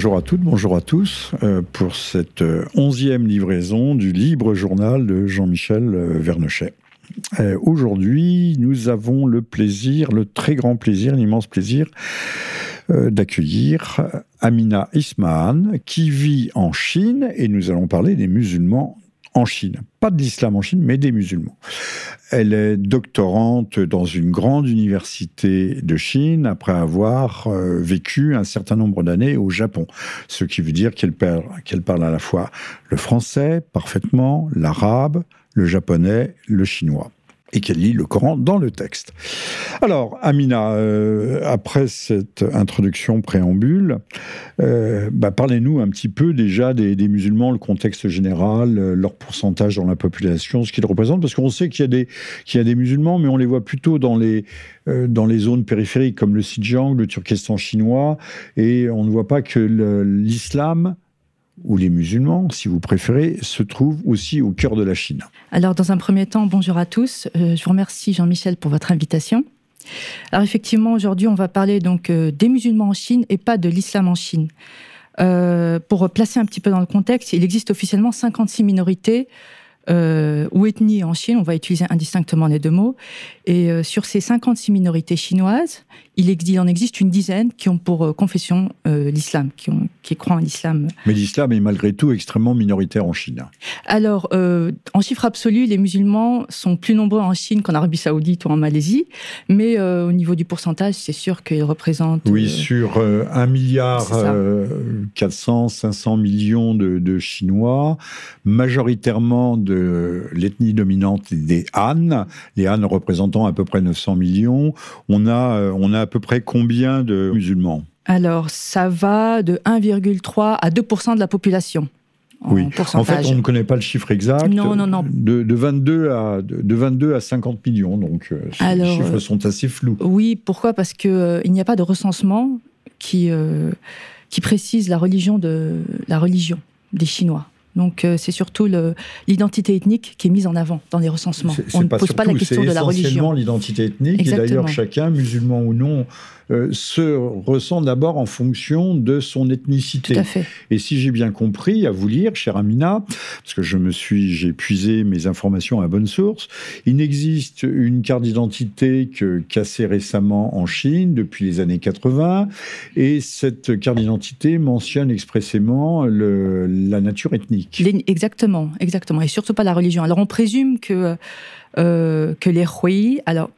Bonjour à toutes, bonjour à tous euh, pour cette euh, onzième livraison du libre journal de Jean-Michel euh, Vernochet. Aujourd'hui, nous avons le plaisir, le très grand plaisir, l'immense plaisir d'accueillir Amina Ismahan qui vit en Chine et nous allons parler des musulmans en Chine. Pas de l'islam en Chine, mais des musulmans. Elle est doctorante dans une grande université de Chine après avoir euh, vécu un certain nombre d'années au Japon. Ce qui veut dire qu'elle parle, qu'elle parle à la fois le français parfaitement, l'arabe, le japonais, le chinois et qu'elle lit le Coran dans le texte. Alors, Amina, euh, après cette introduction préambule, euh, bah, parlez-nous un petit peu déjà des, musulmans, le contexte général, euh, leur pourcentage dans la population, ce qu'ils représentent, parce qu'on sait qu'il y, a des, y a des musulmans, mais on les voit plutôt dans les, dans les zones périphériques comme le Xinjiang, le Turkestan chinois, et on ne voit pas que l'islam où les musulmans, si vous préférez, se trouvent aussi au cœur de la Chine. Alors, dans un premier temps, bonjour à tous. Euh, je vous remercie, Jean-Michel, pour votre invitation. Alors, effectivement, aujourd'hui, on va parler donc euh, des musulmans en Chine et pas de l'islam en Chine. Euh, pour placer un petit peu dans le contexte, il existe officiellement 56 minorités ou ethnies en Chine, on va utiliser indistinctement les deux mots. Et sur ces 56 minorités chinoises, il, en existe une dizaine qui ont pour euh, confession euh, l'islam, qui, qui, croient en l'islam. Mais l'islam est malgré tout extrêmement minoritaire en Chine. Alors, euh, en chiffre absolu, les musulmans sont plus nombreux en Chine qu'en Arabie Saoudite ou en Malaisie, mais au niveau du pourcentage, c'est sûr qu'ils représentent. Oui, sur 1 milliard 400, 500 millions de, de, Chinois, majoritairement de l'ethnie dominante des Han, les Han représentant à peu près 900 millions. On a, on a peu près combien de musulmans? Alors, ça va de 1,3 à 2% de la population. En oui, en fait, on ne connaît pas le chiffre exact. Non, non, non. De, 22, à, de 22 à 50 millions, donc euh, les chiffres sont assez flous. Oui, pourquoi? Parce qu'il euh, il n'y a pas de recensement qui, euh, qui précise la religion, de, la religion des Chinois. Donc c'est surtout l'identité ethnique qui est mise en avant dans les recensements. On ne pose pas la question de la religion. C'est essentiellement l'identité ethnique, et d'ailleurs chacun, musulman ou non, euh, se ressent d'abord en fonction de son ethnicité. Tout à fait. Et si j'ai bien compris, à vous lire, cher Amina, parce que je me suis, j'ai puisé mes informations à bonne source, il n'existe une carte d'identité que qu'assez récemment en Chine, depuis les années 80, et cette carte d'identité mentionne expressément le, la nature ethnique. Exactement, exactement, et surtout pas la religion. Alors on présume que euh, que les Hui, alors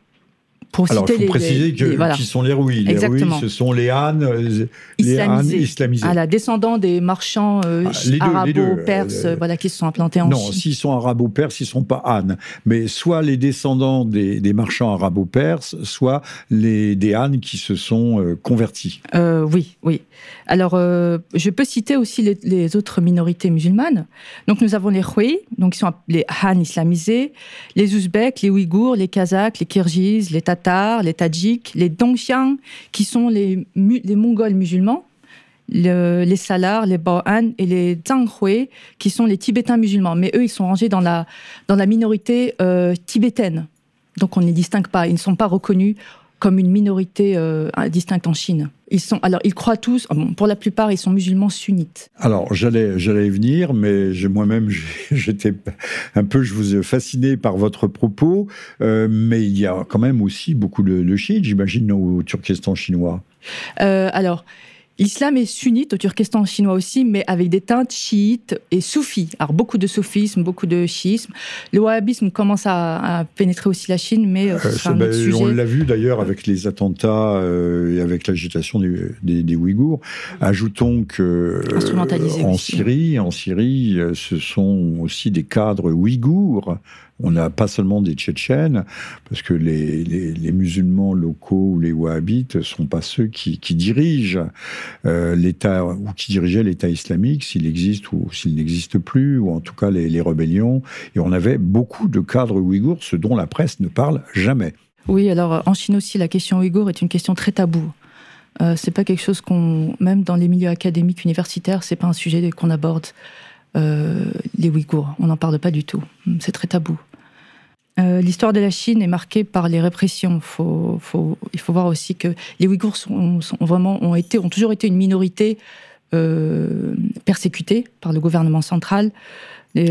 pour Alors, il faut préciser que, qui sont les Rouis. Les Rouis, ce sont les Han, euh, les Han islamisés. Ah, la descendants des marchands euh, ah, arabo-perses euh, voilà, qui se sont implantés en Chine. Non, s'ils sont arabo-perses, ils ne sont pas Han. Mais soit les descendants des, des marchands arabo-perses, soit les, des Han qui se sont convertis. oui, oui. Alors, je peux citer aussi les, les, autres minorités musulmanes. Donc, nous avons les Hui, donc qui sont les Han islamisés, les Ouzbeks, les Ouïghours, les Kazakhs, les Kirghizes, les Tatars, les Tadjiks, les Dongxiang, qui sont les, Mongols musulmans, les Salars, les Bao'an et les Zhanghui, qui sont les Tibétains musulmans. Mais eux, ils sont rangés dans la, dans la minorité euh, tibétaine. Donc on ne les distingue pas. Ils ne sont pas reconnus comme une minorité euh, distincte en Chine. Ils sont, alors, ils croient tous, ah pour la plupart, ils sont musulmans sunnites. Alors, j'allais, j'allais venir, mais moi-même, j'étais un peu, je vous ai fasciné par votre propos, euh, mais il y a quand même aussi beaucoup de, de chiites, j'imagine, au Turkestan chinois. Euh, alors, L'islam est sunnite au Turkestan chinois aussi, mais avec des teintes chiites et soufis. Alors beaucoup de soufisme, beaucoup de chiisme. Le wahhabisme commence à, pénétrer aussi la Chine, mais euh, euh, ben, On l'a vu d'ailleurs avec les attentats euh, et avec l'agitation des, Ouïghours. Ajoutons que en Syrie, en Syrie, ce sont aussi des cadres ouïghours on n'a pas seulement des Tchétchènes, parce que les, musulmans locaux ou les wahhabites ne sont pas ceux qui, dirigent euh, l'État ou qui dirigeaient l'État islamique, s'il existe ou s'il n'existe plus, ou en tout cas les, rébellions. Et on avait beaucoup de cadres ouïghours, ce dont la presse ne parle jamais. Oui, alors en Chine aussi, la question ouïghour est une question très taboue. Euh, c'est pas quelque chose qu'on, même dans les milieux académiques universitaires, c'est pas un sujet qu'on aborde. Euh, les Ouïghours, on n'en parle pas du tout. C'est très tabou. Euh, l'histoire de la Chine est marquée par les répressions. il faut voir aussi que les Ouïghours sont, vraiment, ont, été, ont toujours été une minorité persécutés par le gouvernement central.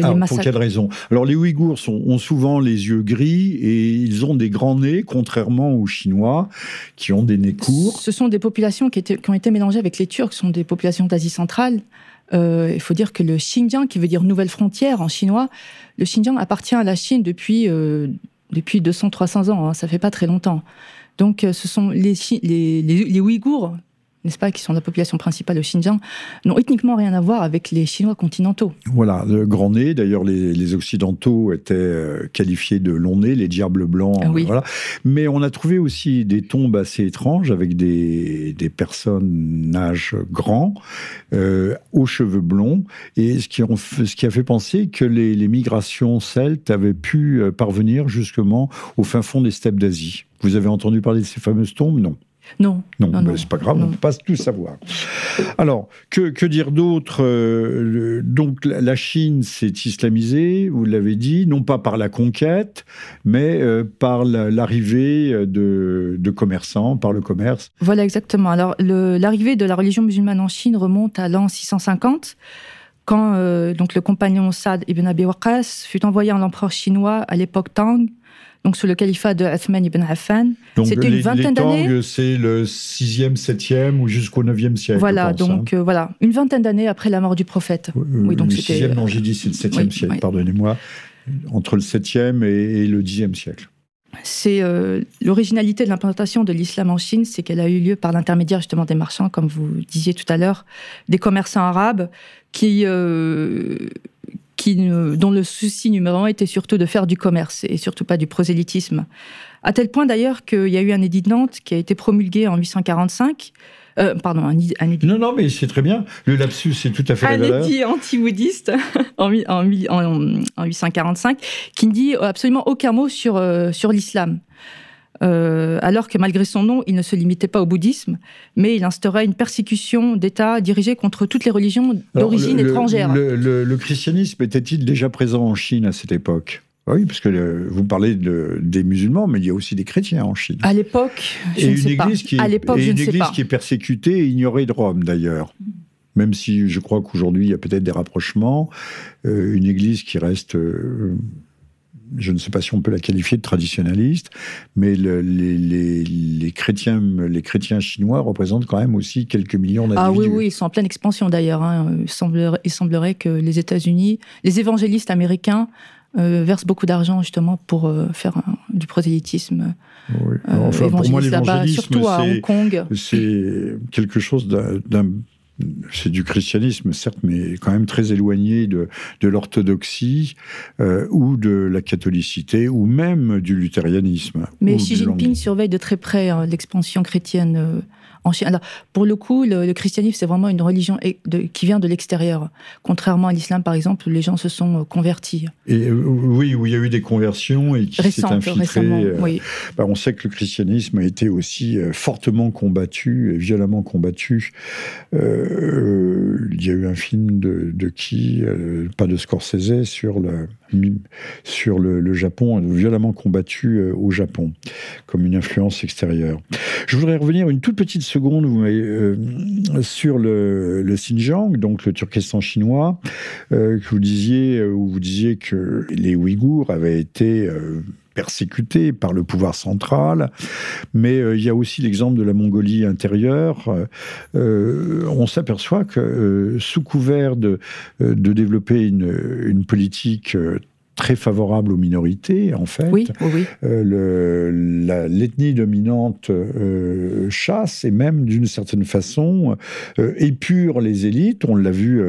Ah, pour quelle raison? Alors les Ouïghours ont souvent les yeux gris et ils ont des grands nez, contrairement aux Chinois qui ont des nez courts. Ce sont des populations qui, qui ont été mélangées avec les Turcs, ce sont des populations d'Asie centrale. Euh, il faut dire que le Xinjiang, qui veut dire nouvelle frontière en chinois, le Xinjiang appartient à la Chine depuis, euh, depuis 200-300 ans, hein, ça fait pas très longtemps. Donc euh, ce sont les, les, les Ouïghours n'est-ce pas, qui sont la population principale au Xinjiang, n'ont ethniquement rien à voir avec les Chinois continentaux. Voilà, le grand nez, d'ailleurs les, Occidentaux étaient euh, qualifiés de long nez, les diables blancs, ah voilà. Mais on a trouvé aussi des tombes assez étranges avec des, des personnages grands, euh, aux cheveux blonds, et ce qui, ont, ce qui a fait penser que les, les migrations celtes avaient pu euh, parvenir justement au fin fond des steppes d'Asie. Vous avez entendu parler de ces fameuses tombes? Non. Non. Non, c'est pas grave, on ne peut pas tout savoir. Alors, que, dire d'autre euh, Donc, la Chine s'est islamisée, vous l'avez dit, non pas par la conquête, mais euh, par l'arrivée de, de, commerçants, par le commerce. Voilà, exactement. Alors, l'arrivée de la religion musulmane en Chine remonte à l'an 650 quand euh, donc le compagnon Saad ibn Abi Waqqas fut envoyé en empereur chinois à l'époque Tang donc sous le califat de Uthman ibn Affan. C'était une vingtaine d'années. C'est le 6e, 7e ou jusqu'au 9e siècle. Voilà, donc hein. euh, voilà, une vingtaine d'années après la mort du prophète. oui, donc le 6e, non, j'ai dit c'est le 7e siècle, pardonnez-moi, entre le 7e et, le 10e siècle. C'est euh, l'originalité de l'implantation de l'islam en Chine, c'est qu'elle a eu lieu par l'intermédiaire justement des marchands, comme vous disiez tout à l'heure, des commerçants arabes qui euh, dont le souci numéro un était surtout de faire du commerce et surtout pas du prosélytisme. À tel point d'ailleurs qu'il y a eu un édit de Nantes qui a été promulgué en 845. Euh, pardon, un, édit. Non, non, mais c'est très bien. Le lapsus, c'est tout à fait un édit anti-bouddhiste en, en, 845 qui ne dit absolument aucun mot sur, euh, sur l'islam. Euh, alors que malgré son nom, il ne se limitait pas au bouddhisme, mais il instaurait une persécution d'État dirigée contre toutes les religions d'origine étrangère. Le, christianisme était-il déjà présent en Chine à cette époque? Oui, parce que vous parlez des musulmans, mais il y a aussi des chrétiens en Chine. À l'époque, je ne sais pas. Qui à l'époque, je une église qui est persécutée et ignorée de Rome, d'ailleurs. Même si je crois qu'aujourd'hui, il y a peut-être des rapprochements. Euh, une église qui reste euh, je ne sais pas si on peut la qualifier de traditionnaliste, mais les, chrétiens, les chrétiens chinois représentent quand même aussi quelques millions d'individus. Ah oui, oui, ils sont en pleine expansion d'ailleurs. Hein. Il, semblerait, que les États-Unis, les évangélistes américains euh, versent beaucoup d'argent justement pour euh, faire du prosélytisme. Oui. enfin, pour moi, l'évangélisme, surtout à Hong Kong. C'est quelque chose d'un c'est du christianisme, certes, mais quand même très éloigné de, l'orthodoxie euh, ou de la catholicité ou même du luthérianisme. Mais Xi Jinping surveille de très près hein, l'expansion chrétienne euh, en Chine. Alors, pour le coup, le, christianisme, c'est vraiment une religion qui vient de l'extérieur. Contrairement à l'islam, par exemple, les gens se sont euh, convertis. Et euh, oui, où il y a eu des conversions et qui s'est infiltré. Euh, oui. Bah, on sait que le christianisme a été aussi fortement combattu et violemment combattu. il y a eu un film de, de qui, pas de Scorsese, sur le sur le, Japon, violemment combattu au Japon, comme une influence extérieure. Je voudrais revenir une toute petite seconde euh, sur le, Xinjiang, donc le Turkestan chinois, euh, que vous disiez, où vous disiez que les Ouïghours avaient été persécutés par le pouvoir central, mais il y a aussi l'exemple de la Mongolie intérieure. on s'aperçoit que sous couvert de, de développer une, une politique très favorable aux minorités, en fait. Oui, oui. Euh, L'ethnie dominante euh, chasse et même, d'une certaine façon, euh, épure les élites. On l'a vu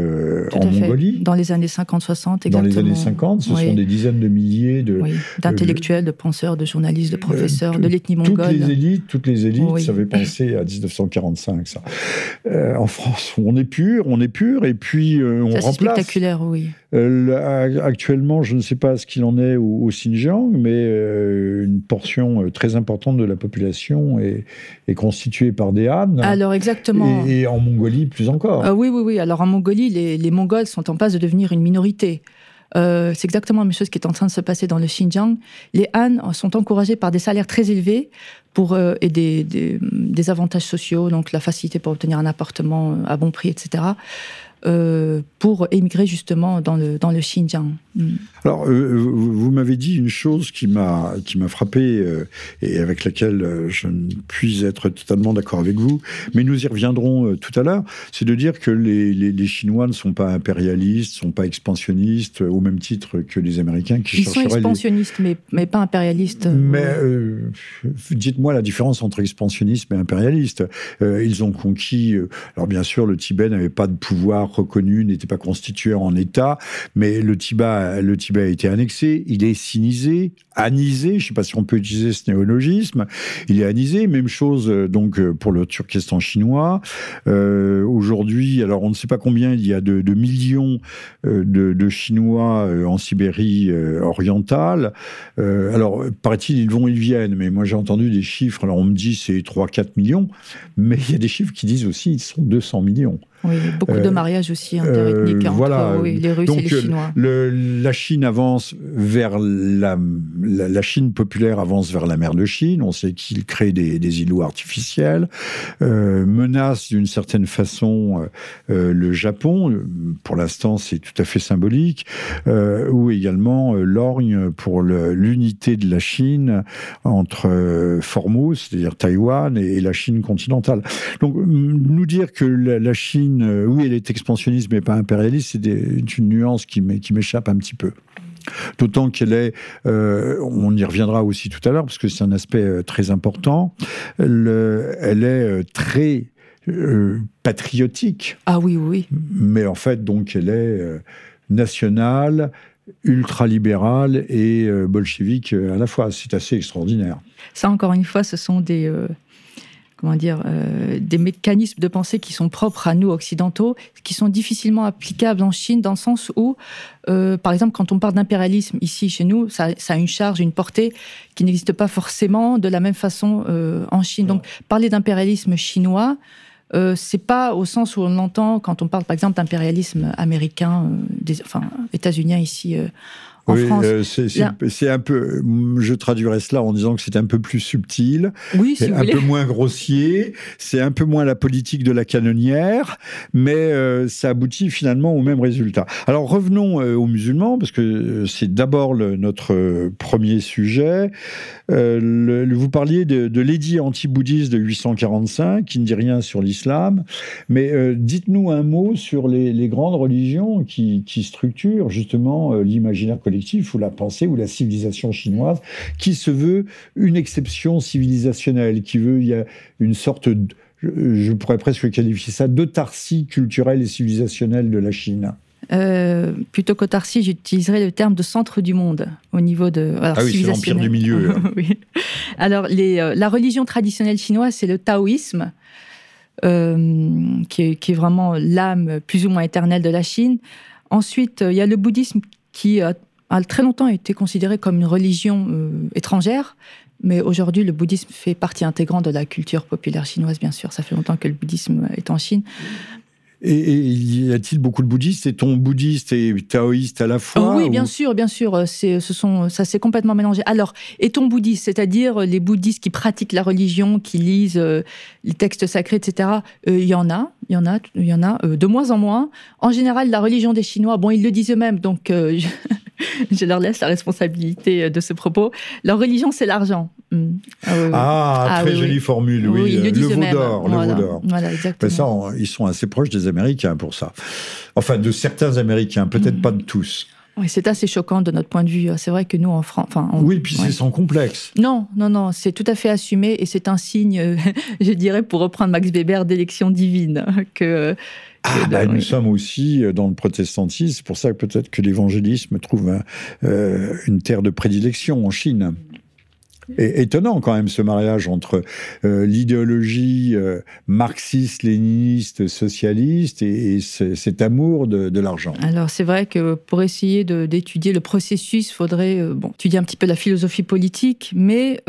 en Mongolie. Dans les années 50-60, exactement. Dans les années 50, ce sont des dizaines de milliers de... D'intellectuels, de penseurs, de journalistes, de professeurs, de l'ethnie mongole. Toutes les élites, toutes les élites, ça fait penser à 1945, ça. en France, on est pur, on est pur, et puis on remplace... C'est spectaculaire, oui. actuellement, je ne sais pas ce qu'il en est au, Xinjiang, mais euh, une portion euh, très importante de la population est, constituée par des Han. Alors exactement. Et, en Mongolie, plus encore. Euh, oui, oui, oui. Alors en Mongolie, les, Mongols sont en passe de devenir une minorité. Euh, c'est exactement la même chose qui est en train de se passer dans le Xinjiang. Les Han sont encouragés par des salaires très élevés pour, euh, et des, des, avantages sociaux, donc la facilité pour obtenir un appartement à bon prix, etc. Euh, pour émigrer justement dans le, dans le Xinjiang. Mm. Alors, euh, vous, m'avez dit une chose qui m'a frappé euh, et avec laquelle je ne puis être totalement d'accord avec vous, mais nous y reviendrons tout à l'heure. C'est de dire que les, les, Chinois ne sont pas impérialistes, sont pas expansionnistes au même titre que les Américains qui Ils sont expansionnistes, mais, mais pas impérialistes. Mais dites-moi la différence entre expansionnisme et impérialiste. ils ont conquis. alors bien sûr, le Tibet n'avait pas de pouvoir reconnu, n'était pas constitué en État, mais le Tibet, a été annexé, il est sinisé, anisé, je ne sais pas si on peut utiliser ce néologisme, il est anisé, même chose euh, donc euh, pour le Turkestan chinois. Euh, aujourd'hui, alors on ne sait pas combien il y a de, millions de, Chinois en Sibérie orientale. alors, paraît-il, ils vont, ils viennent, mais moi j'ai entendu des chiffres, alors on me dit c'est 3-4 millions, mais il y a des chiffres qui disent aussi ils sont 200 millions. Oui, beaucoup de euh, mariages aussi interethniques entre voilà. les Russes et les Chinois. la Chine avance vers la, la, Chine populaire avance vers la mer de Chine. On sait qu'il crée des, des, îlots artificiels, euh, menace d'une certaine façon euh, le Japon. Pour l'instant, c'est tout à fait symbolique. ou également lorgne pour l'unité de la Chine entre Formose, c'est-à-dire Taïwan, et, la Chine continentale. Donc, nous dire que la Chine euh, oui, elle est expansionniste, mais pas impérialiste, c'est une nuance qui m'échappe un petit peu. D'autant qu'elle est, euh, on y reviendra aussi tout à l'heure, parce que c'est un aspect euh, très important, elle est très patriotique. Ah oui, oui. Mais en fait, donc, elle est nationale, ultralibérale et bolchevique à la fois. C'est assez extraordinaire. Ça, encore une fois, ce sont des comment dire, euh, des mécanismes de pensée qui sont propres à nous occidentaux, qui sont difficilement applicables en Chine, dans le sens où, euh, par exemple, quand on parle d'impérialisme ici chez nous, ça, a une charge, une portée qui n'existe pas forcément de la même façon euh, en Chine. Donc, parler d'impérialisme chinois, euh, c'est pas au sens où on l'entend quand on parle, par exemple, d'impérialisme américain, des, enfin, états-unien ici oui, euh, c'est un peu. Je traduirais cela en disant que c'est un peu plus subtil, oui, un peu moins grossier, c'est un peu moins la politique de la canonnière, mais euh, ça aboutit finalement au même résultat. Alors revenons euh, aux musulmans parce que c'est d'abord notre premier sujet. vous parliez de, de l'édit anti-bouddhiste de 845 qui ne dit rien sur l'islam, mais dites-nous un mot sur les, les grandes religions qui, qui structurent justement l'imaginaire collectif ou la pensée ou la civilisation chinoise, qui se veut une exception civilisationnelle, qui veut, il y a une sorte, je pourrais presque qualifier ça d'autarcie culturelle et civilisationnelle de la Chine. Euh, plutôt qu'autarcie, j'utiliserais le terme de centre du monde au niveau de. ah oui, c'est l'empire du milieu. oui. Alors, les, euh, la religion traditionnelle chinoise, c'est le taoïsme, euh, qui, est, qui, est, vraiment l'âme plus ou moins éternelle de la Chine. Ensuite, il y a le bouddhisme qui a a très longtemps été considéré comme une religion euh, étrangère, mais aujourd'hui, le bouddhisme fait partie intégrante de la culture populaire chinoise, bien sûr. Ça fait longtemps que le bouddhisme est en Chine. Et, y a-t-il beaucoup de bouddhistes? Et ton bouddhiste et taoïste à la fois Oui, bien sûr, bien sûr. C'est, ce sont, ça s'est complètement mélangé. Alors, et ton bouddhiste, c'est-à-dire les bouddhistes qui pratiquent la religion, qui lisent euh, les textes sacrés, etc. Euh, il y en a, il y en a, il y en a, de moins en moins. En général, la religion des Chinois, bon, ils le disent eux-mêmes, donc je leur laisse la responsabilité de ce propos. Leur religion, c'est l'argent. Hmm. Ah, ah, ah, très jolie formule, oui. le, veau d'or, le veau d'or. Voilà, exactement. ça, ils sont assez proches des Américains pour ça. Enfin, de certains Américains, peut-être hmm. pas de tous. Oui, c'est assez choquant de notre point de vue. C'est vrai que nous, en France... Enfin, Oui, puis c'est sans complexe. Non, non, non, c'est tout à fait assumé et c'est un signe, je dirais, pour reprendre Max Weber, d'élection divine. que ah, bah, nous sommes aussi euh, dans le protestantisme, c'est pour ça que peut-être que l'évangélisme trouve euh, une terre de prédilection en Chine. Étonnant quand même ce mariage entre euh, l'idéologie marxiste, léniniste, socialiste et, cet amour de, l'argent. Alors c'est vrai que pour essayer d'étudier le processus, il faudrait bon, étudier un petit peu la philosophie politique, mais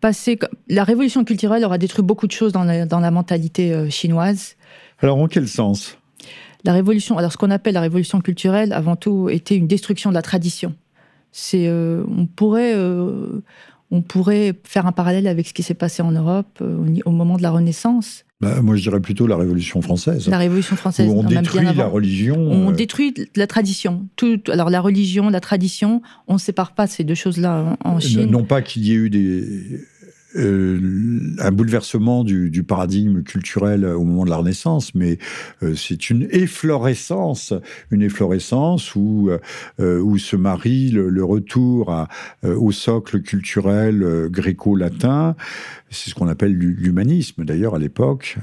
passer... La révolution culturelle aura détruit beaucoup de choses dans la, dans la mentalité chinoise. Alors, en quel sens? La révolution, alors ce qu'on appelle la révolution culturelle, avant tout, était une destruction de la tradition. C'est, euh, on pourrait, euh, on pourrait faire un parallèle avec ce qui s'est passé en Europe euh, au moment de la Renaissance. Bah, moi, je dirais plutôt la Révolution française. La Révolution française. Où on détruit la religion. On détruit la tradition. Tout, alors la religion, la tradition, on ne sépare pas ces deux choses-là en, Chine. Non pas qu'il y ait eu des euh, un bouleversement du, du, paradigme culturel au moment de la Renaissance, mais euh, c'est une efflorescence, une efflorescence où, euh, où se marie le, le retour à, au socle culturel gréco-latin. C'est ce qu'on appelle l'humanisme, d'ailleurs, à l'époque.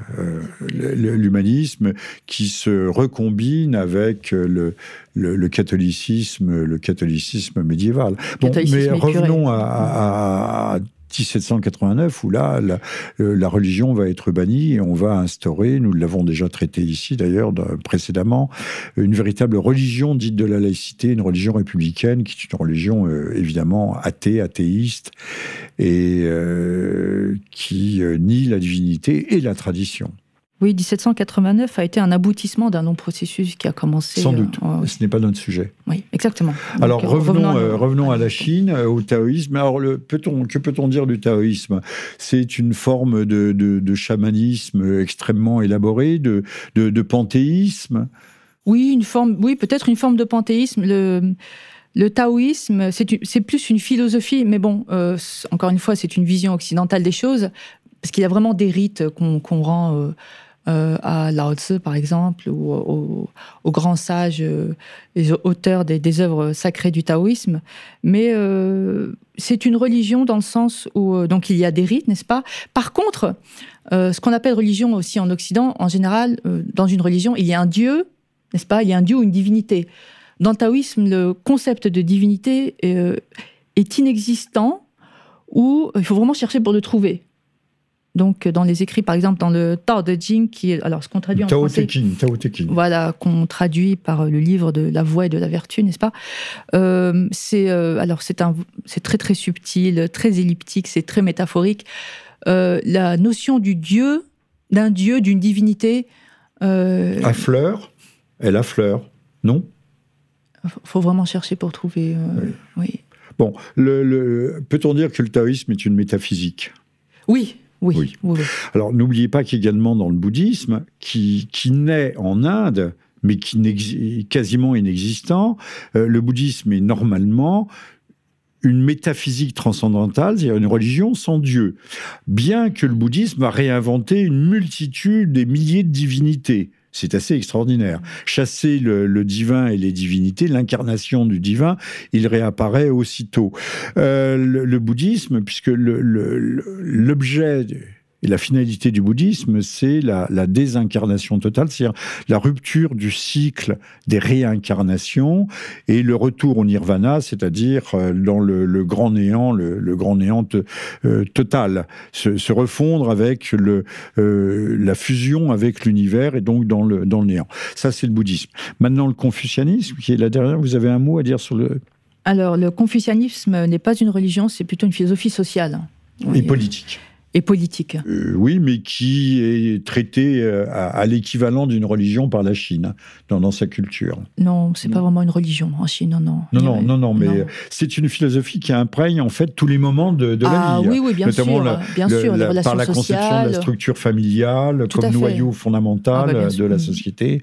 l'humanisme qui se recombine avec le, le, le, catholicisme, le catholicisme médiéval. Bon, mais revenons à, à, à 1789, où là, euh, la, religion va être bannie et on va instaurer, nous l'avons déjà traité ici d'ailleurs précédemment, une véritable religion dite de la laïcité, une religion républicaine qui est une religion euh, évidemment athée, athéiste, et euh, qui nie la divinité et la tradition. Oui, 1789 a été un aboutissement d'un long processus qui a commencé. Sans doute. Euh, ce n'est pas notre sujet. Oui, exactement. Alors revenons, revenons, à, la Chine, euh, au taoïsme. Alors le, peut -on, que peut-on dire du taoïsme? C'est une forme de, de, chamanisme extrêmement élaboré, de, de, panthéisme? Oui, une forme. Oui, peut-être une forme de panthéisme. Le le taoïsme, c'est plus une philosophie, mais bon, euh, encore une fois, c'est une vision occidentale des choses, parce qu'il y a vraiment des rites qu'on rend euh, à Lao Tzu, par exemple, ou aux, grands sages, euh, les auteurs des, œuvres sacrées du taoïsme. Mais euh, c'est une religion dans le sens où donc il y a des rites, n'est-ce pas? Par contre, ce qu'on appelle religion aussi en Occident, en général, dans une religion, il y a un dieu, n'est-ce pas? Il y a un dieu ou une divinité. Dans le taoïsme, le concept de divinité est inexistant ou il faut vraiment chercher pour le trouver. Donc, dans les écrits, par exemple, dans le Tao de Jing, qui est, alors, ce qu'on traduit en Tao français. Tao Te Voilà, qu'on traduit par le livre de la voix et de la vertu, n'est-ce pas? Euh, C'est, euh, alors, c'est un, c'est très, très subtil, très elliptique, c'est très métaphorique. Euh, la notion du Dieu, d'un Dieu, d'une divinité. À fleur, elle a fleur, non? Faut vraiment chercher pour trouver. oui. Bon, le, peut-on dire que le taoïsme est une métaphysique? Oui, oui. Alors n'oubliez pas qu'également dans le bouddhisme, qui, qui naît en Inde, mais qui est quasiment inexistant, euh, le bouddhisme est normalement une métaphysique transcendantale, c'est-à-dire une religion sans Dieu. Bien que le bouddhisme a réinventé une multitude des milliers de divinités. C'est assez extraordinaire. Chasser le, divin et les divinités, l'incarnation du divin, il réapparaît aussitôt. Euh, le, bouddhisme, puisque l'objet et la finalité du bouddhisme, c'est la, désincarnation totale, c'est-à-dire la rupture du cycle des réincarnations et le retour au nirvana, c'est-à-dire euh, dans le, grand néant, le, grand néant euh, total, se, refondre avec le, euh, la fusion avec l'univers et donc dans le, dans le néant. Ça, c'est le bouddhisme. Maintenant, le confucianisme, qui est là derrière, vous avez un mot à dire sur le... Alors, le confucianisme n'est pas une religion, c'est plutôt une philosophie sociale. Et politique et politique. Euh, oui, mais qui est traité euh, à, l'équivalent d'une religion par la Chine dans, dans sa culture. Non, c'est pas vraiment une religion en Chine, non, non. Non, non, non, non, mais c'est une philosophie qui imprègne en fait tous les moments de, de la vie. Oui, oui, bien sûr, bien sûr, les relations par la conception de la structure familiale comme noyau fondamental ah, bah, de la société.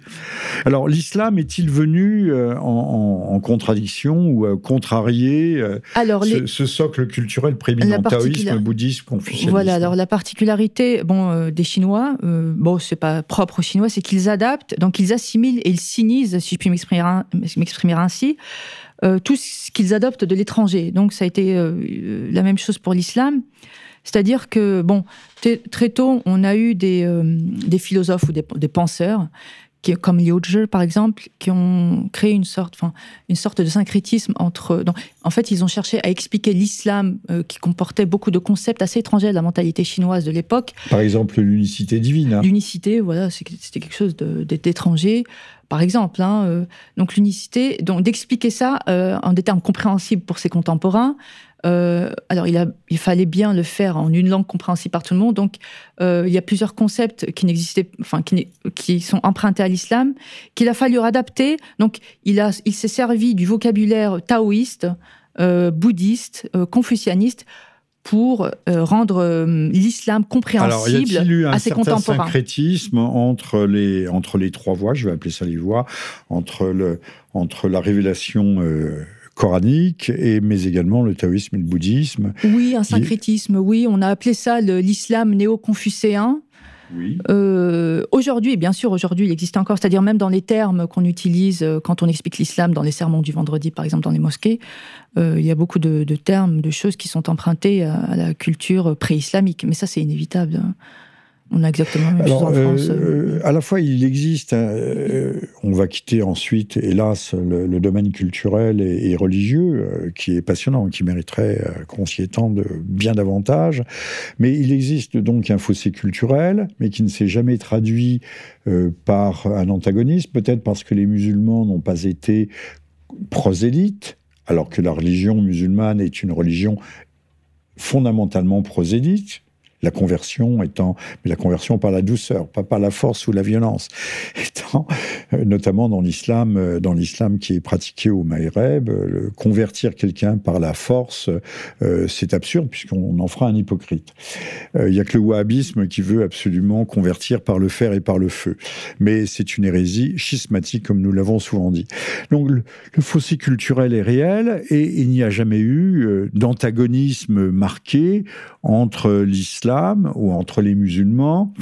Alors, l'islam est-il venu euh, en, en, contradiction ou contrarier Alors, ce, ce, socle culturel prééminent, taoïsme, bouddhisme, confucianisme? Voilà, alors la particularité bon, euh, des Chinois, euh, bon, c'est pas propre aux Chinois, c'est qu'ils adaptent, donc ils assimilent et ils sinisent, si je puis m'exprimer ainsi, euh, tout ce qu'ils adoptent de l'étranger. Donc ça a été la même chose pour l'islam. C'est-à-dire que, bon, très tôt, on a eu des, des philosophes ou des penseurs qui, comme Liu Zhi, par exemple, qui ont créé une sorte, enfin, une sorte de syncrétisme entre. Donc, en fait, ils ont cherché à expliquer l'islam euh, qui comportait beaucoup de concepts assez étrangers à la mentalité chinoise de l'époque. Par exemple, l'unicité divine. Hein. L'unicité, voilà, c'était quelque chose d'étranger. par exemple. Hein, donc l'unicité, donc d'expliquer ça en des termes compréhensibles pour ses contemporains, euh, alors, il, a, il, fallait bien le faire en une langue compréhensible par tout le monde. Donc, euh, il y a plusieurs concepts qui n'existaient, enfin, qui, qui, sont empruntés à l'islam, qu'il a fallu adapter. Donc, il, a, il s'est servi du vocabulaire taoïste, euh, bouddhiste, confucianiste pour rendre l'islam compréhensible Alors, y eu à ses contemporains? syncrétisme entre les, entre les trois voies, je vais appeler ça les voies, entre, le, entre la révélation coranique, et, mais également le taoïsme et le bouddhisme. Oui, un syncrétisme, oui. On a appelé ça l'islam néo-confucéen. Oui. Euh, aujourd'hui, bien sûr, aujourd'hui, il existe encore, c'est-à-dire même dans les termes qu'on utilise euh, quand on explique l'islam dans les sermons du vendredi, par exemple dans les mosquées, euh, il y a beaucoup de, termes, de choses qui sont empruntées à, à la culture pré-islamique. Mais ça, c'est inévitable. On a exactement la même chose en France. Euh, à la fois, il existe, hein, euh, on va quitter ensuite, hélas, le, domaine culturel et, religieux, euh, qui est passionnant, qui mériterait qu'on s'y étende bien davantage. Mais il existe donc un fossé culturel, mais qui ne s'est jamais traduit par un antagonisme, peut-être parce que les musulmans n'ont pas été prosélytes, alors que la religion musulmane est une religion fondamentalement prosélyte la conversion étant, mais la conversion par la douceur, pas par la force ou la violence, étant, euh, notamment dans l'islam, euh, dans l'islam qui est pratiqué au Maghreb, euh, convertir quelqu'un par la force, c'est absurde puisqu'on en fera un hypocrite. Il n'y a que le wahhabisme qui veut absolument convertir par le fer et par le feu, mais c'est une hérésie schismatique comme nous l'avons souvent dit. Donc le, le, fossé culturel est réel et il n'y a jamais eu d'antagonisme marqué entre l'islam ou entre les musulmans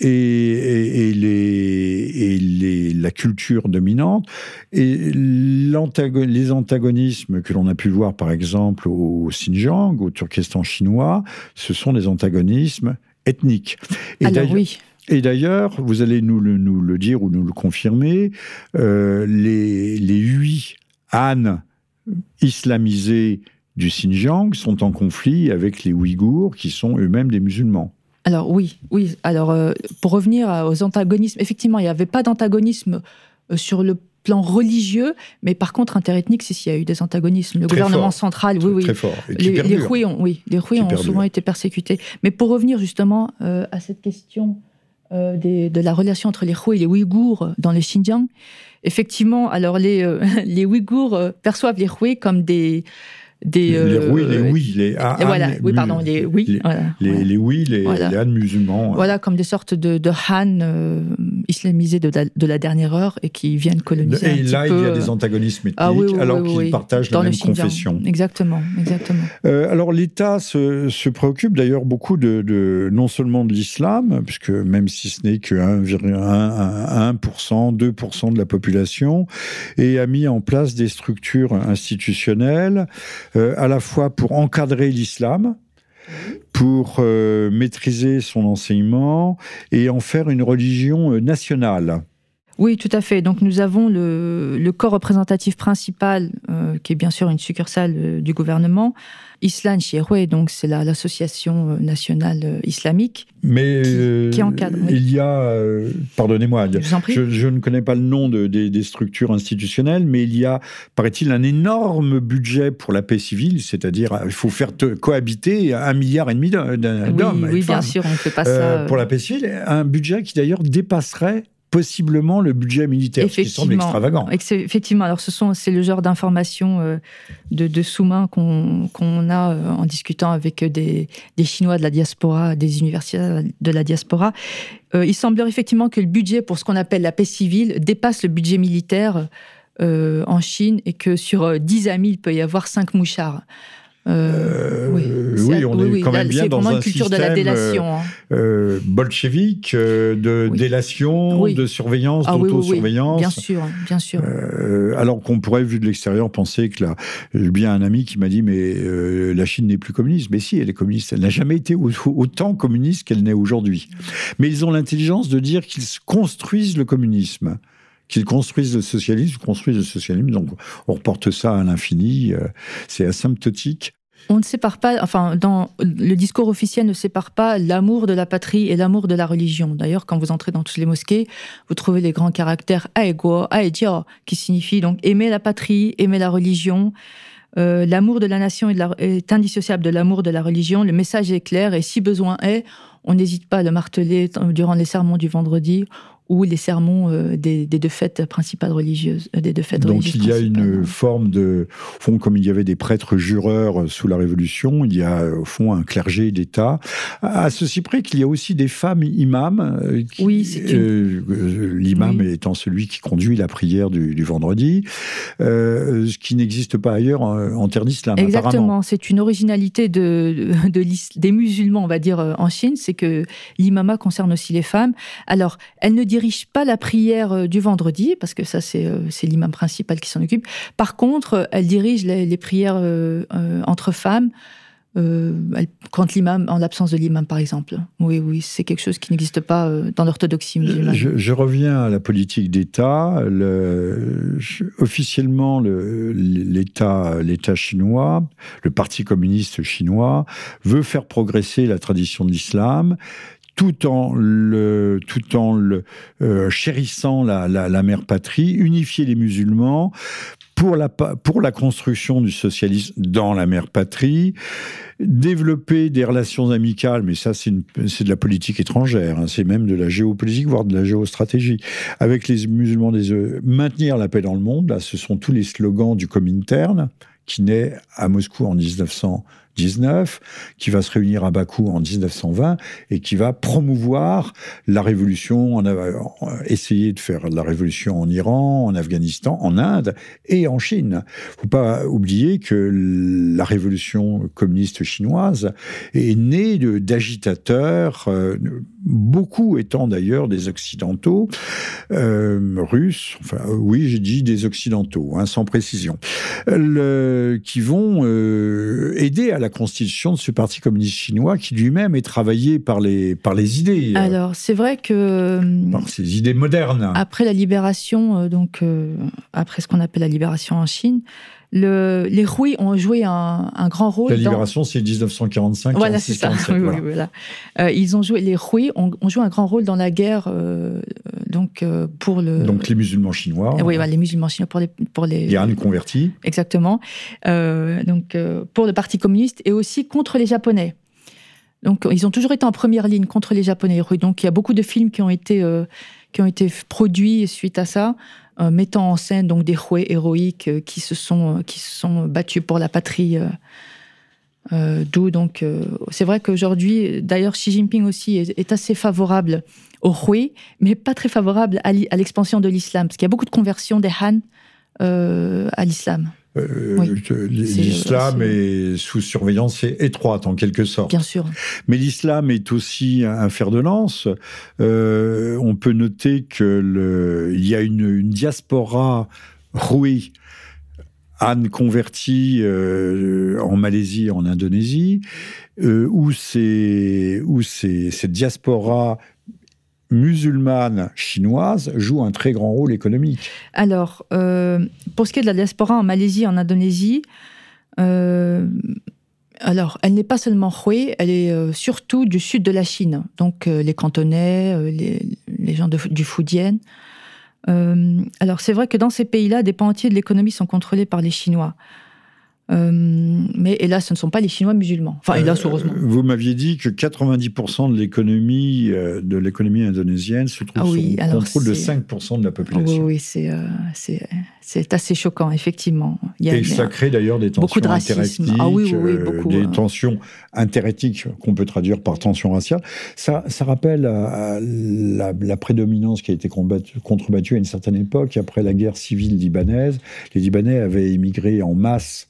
et, les, la culture dominante. Et les antagonismes que l'on a pu voir, par exemple, au Xinjiang, au Turkestan chinois, ce sont des antagonismes ethniques. Et Alors oui. Et d'ailleurs, vous allez nous le, nous le, dire ou nous le confirmer, euh, les, les huit ânes islamisés du Xinjiang sont en conflit avec les Ouïghours, qui sont eux-mêmes des musulmans. Alors oui, oui. Alors euh, pour revenir aux antagonismes, effectivement, il n'y avait pas d'antagonisme euh, sur le plan religieux, mais par contre interethnique, c'est s'il y a eu des antagonismes. Le gouvernement central, oui, oui. Très fort. les, les ont, oui, les ont souvent été persécutés. Mais pour revenir justement euh, à cette question de la relation entre les Hui et les Ouïghours dans le Xinjiang, effectivement, alors les, les Ouïghours perçoivent les Hui comme des des, les, euh, oui, les oui, les voilà, oui, pardon, les oui, les, voilà, les, les oui, les, les musulmans. Voilà, comme des sortes de, de Han euh, islamisés de, de, la dernière heure et qui viennent coloniser. Et là, il y a des antagonismes ah ethniques, alors qu'ils partagent la même confession. Exactement, exactement. Euh, alors l'État se, se, préoccupe d'ailleurs beaucoup de, non seulement de l'islam, puisque même si ce n'est que 1%, 2% de la population, et a mis en place des structures institutionnelles euh, à la fois pour encadrer l'islam, pour euh, maîtriser son enseignement et en faire une religion euh, nationale. Oui, tout à fait. Donc nous avons le, corps représentatif principal, qui est bien sûr une succursale du gouvernement, Islam Chirwe, donc c'est l'association nationale euh, islamique. Mais qui, euh, encadre. Il y a, euh, pardonnez-moi, je, ne connais pas le nom de, des, structures institutionnelles, mais il y a, paraît-il, un énorme budget pour la paix civile, c'est-à-dire il faut faire cohabiter un milliard et demi d'hommes. Oui, oui bien sûr, on ne fait pas ça. Pour la paix civile, un budget qui d'ailleurs dépasserait possiblement le budget militaire, ce qui semble extravagant. Effectivement, alors ce sont, c'est le genre d'informations euh, de, sous-main qu'on, a euh, en discutant avec des, Chinois de la diaspora, des universitaires de la diaspora. Euh, il semblerait effectivement que le budget pour ce qu'on appelle la paix civile dépasse le budget militaire en Chine et que sur 10 amis, il peut y avoir 5 mouchards. Euh, oui, on est quand même bien dans un culture système de la délation, hein. euh, bolchevique de délation, de surveillance, ah, d'autosurveillance. bien sûr, bien sûr. alors qu'on pourrait, vu de l'extérieur, penser que là, j'ai bien un ami qui m'a dit mais la Chine n'est plus communiste. Mais si, elle est communiste. Elle n'a jamais été autant communiste qu'elle n'est aujourd'hui. Mais ils ont l'intelligence de dire qu'ils construisent le communisme qu'ils construisent le socialisme, construisent le socialisme. Donc, on reporte ça à l'infini. c'est asymptotique. on ne sépare pas, enfin, dans le discours officiel ne sépare pas l'amour de la patrie et l'amour de la religion. D'ailleurs, quand vous entrez dans toutes les mosquées, vous trouvez les grands caractères aego, aedio, qui signifie donc aimer la patrie, aimer la religion. Euh, l'amour de la nation est, indissociable de l'amour de la religion. Le message est clair et si besoin est, on n'hésite pas à le marteler durant les sermons du vendredi ou les sermons euh, des, deux fêtes principales religieuses, euh, des deux fêtes Donc il y a une forme de, fond, comme il y avait des prêtres jureurs euh, sous la Révolution, il y a au fond un clergé d'État. À ceci près qu'il y a aussi des femmes imams. oui, c'est l'imam étant celui qui conduit la prière du, vendredi, ce qui n'existe pas ailleurs en, terre d'islam. Exactement, c'est une originalité de, de, des musulmans, on va dire, en Chine, c'est que l'imama concerne aussi les femmes. Alors, elle ne dit dirige pas la prière euh, du vendredi, parce que ça, c'est euh, l'imam principal qui s'en occupe. Par contre, euh, elle dirige les, prières entre femmes. quand l'imam, en l'absence de l'imam, par exemple. Oui, oui, c'est quelque chose qui n'existe pas dans l'orthodoxie musulmane. Je, reviens à la politique d'État. officiellement, l'État, l'État chinois, le Parti communiste chinois, veut faire progresser la tradition de l'islam tout en le, tout en euh, chérissant la, la, mère patrie, unifier les musulmans pour la, pour la construction du socialisme dans la mère patrie, développer des relations amicales, mais ça c'est de la politique étrangère, hein, c'est même de la géopolitique, voire de la géostratégie, avec les musulmans des euh, maintenir la paix dans le monde, là ce sont tous les slogans du Comintern, qui naît à Moscou en 1900 qui va se réunir à Bakou en 1920 et qui va promouvoir la révolution, on a essayé de faire la révolution en Iran, en Afghanistan, en Inde et en Chine. Faut pas oublier que la révolution communiste chinoise est née d'agitateurs, euh, beaucoup étant d'ailleurs des occidentaux, euh, russes, enfin oui j'ai dit des occidentaux, hein, sans précision, le, qui vont euh, aider à la constitution de ce parti communiste chinois qui lui-même est travaillé par les, par les idées. Euh, Alors, c'est vrai que. Euh, par ces idées modernes. Après la libération, euh, donc, après ce qu'on appelle la libération en Chine, le, les Rouis ont joué un, grand rôle. La libération, c'est 1945. Voilà, c'est ça. ils ont joué, les Rouis ont, joué un grand rôle dans la guerre, donc pour le. Donc les musulmans chinois. Oui, les musulmans chinois pour les pour les. Les convertis. Exactement. donc pour le Parti communiste et aussi contre les Japonais. Donc, ils ont toujours été en première ligne contre les Japonais. Donc, il y a beaucoup de films qui ont été, euh, qui ont été produits suite à ça, euh, mettant en scène donc des roués héroïques euh, qui se sont qui se sont battus pour la patrie. D'où donc, c'est vrai qu'aujourd'hui, d'ailleurs, Xi Jinping aussi est, assez favorable aux roués, mais pas très favorable à l'expansion de l'islam, parce qu'il y a beaucoup de conversions des Han à l'islam. Euh, l'islam est, sous surveillance étroite en quelque sorte. Bien sûr. Mais l'islam est aussi un fer de lance. Euh, on peut noter que il y a une, diaspora rouée Han convertie euh, en Malaisie, en Indonésie, où, cette diaspora musulmane chinoise joue un très grand rôle économique. Alors, euh, pour ce qui est de la diaspora en Malaisie, en Indonésie, euh, alors, elle n'est pas seulement Hui, elle est euh, surtout du sud de la Chine, donc les Cantonais, les, gens du Fujian. alors, c'est vrai que dans ces pays-là, des pans entiers de l'économie sont contrôlés par les Chinois. Euh, mais hélas, ce ne sont pas les Chinois musulmans. Enfin, hélas, euh, heureusement. Vous m'aviez dit que 90% de l'économie euh, de l'économie indonésienne se trouve ah oui, sous le contrôle de 5% de la population. Oui, c'est c'est assez choquant, effectivement. Il y a, Et ça crée d'ailleurs des tensions ah, oui, oui, beaucoup, des tensions interethniques qu'on peut traduire par tensions raciales. Ça, ça rappelle la, la, prédominance qui a été contrebattue à une certaine époque, après la guerre civile libanaise. Les Libanais avaient émigré en masse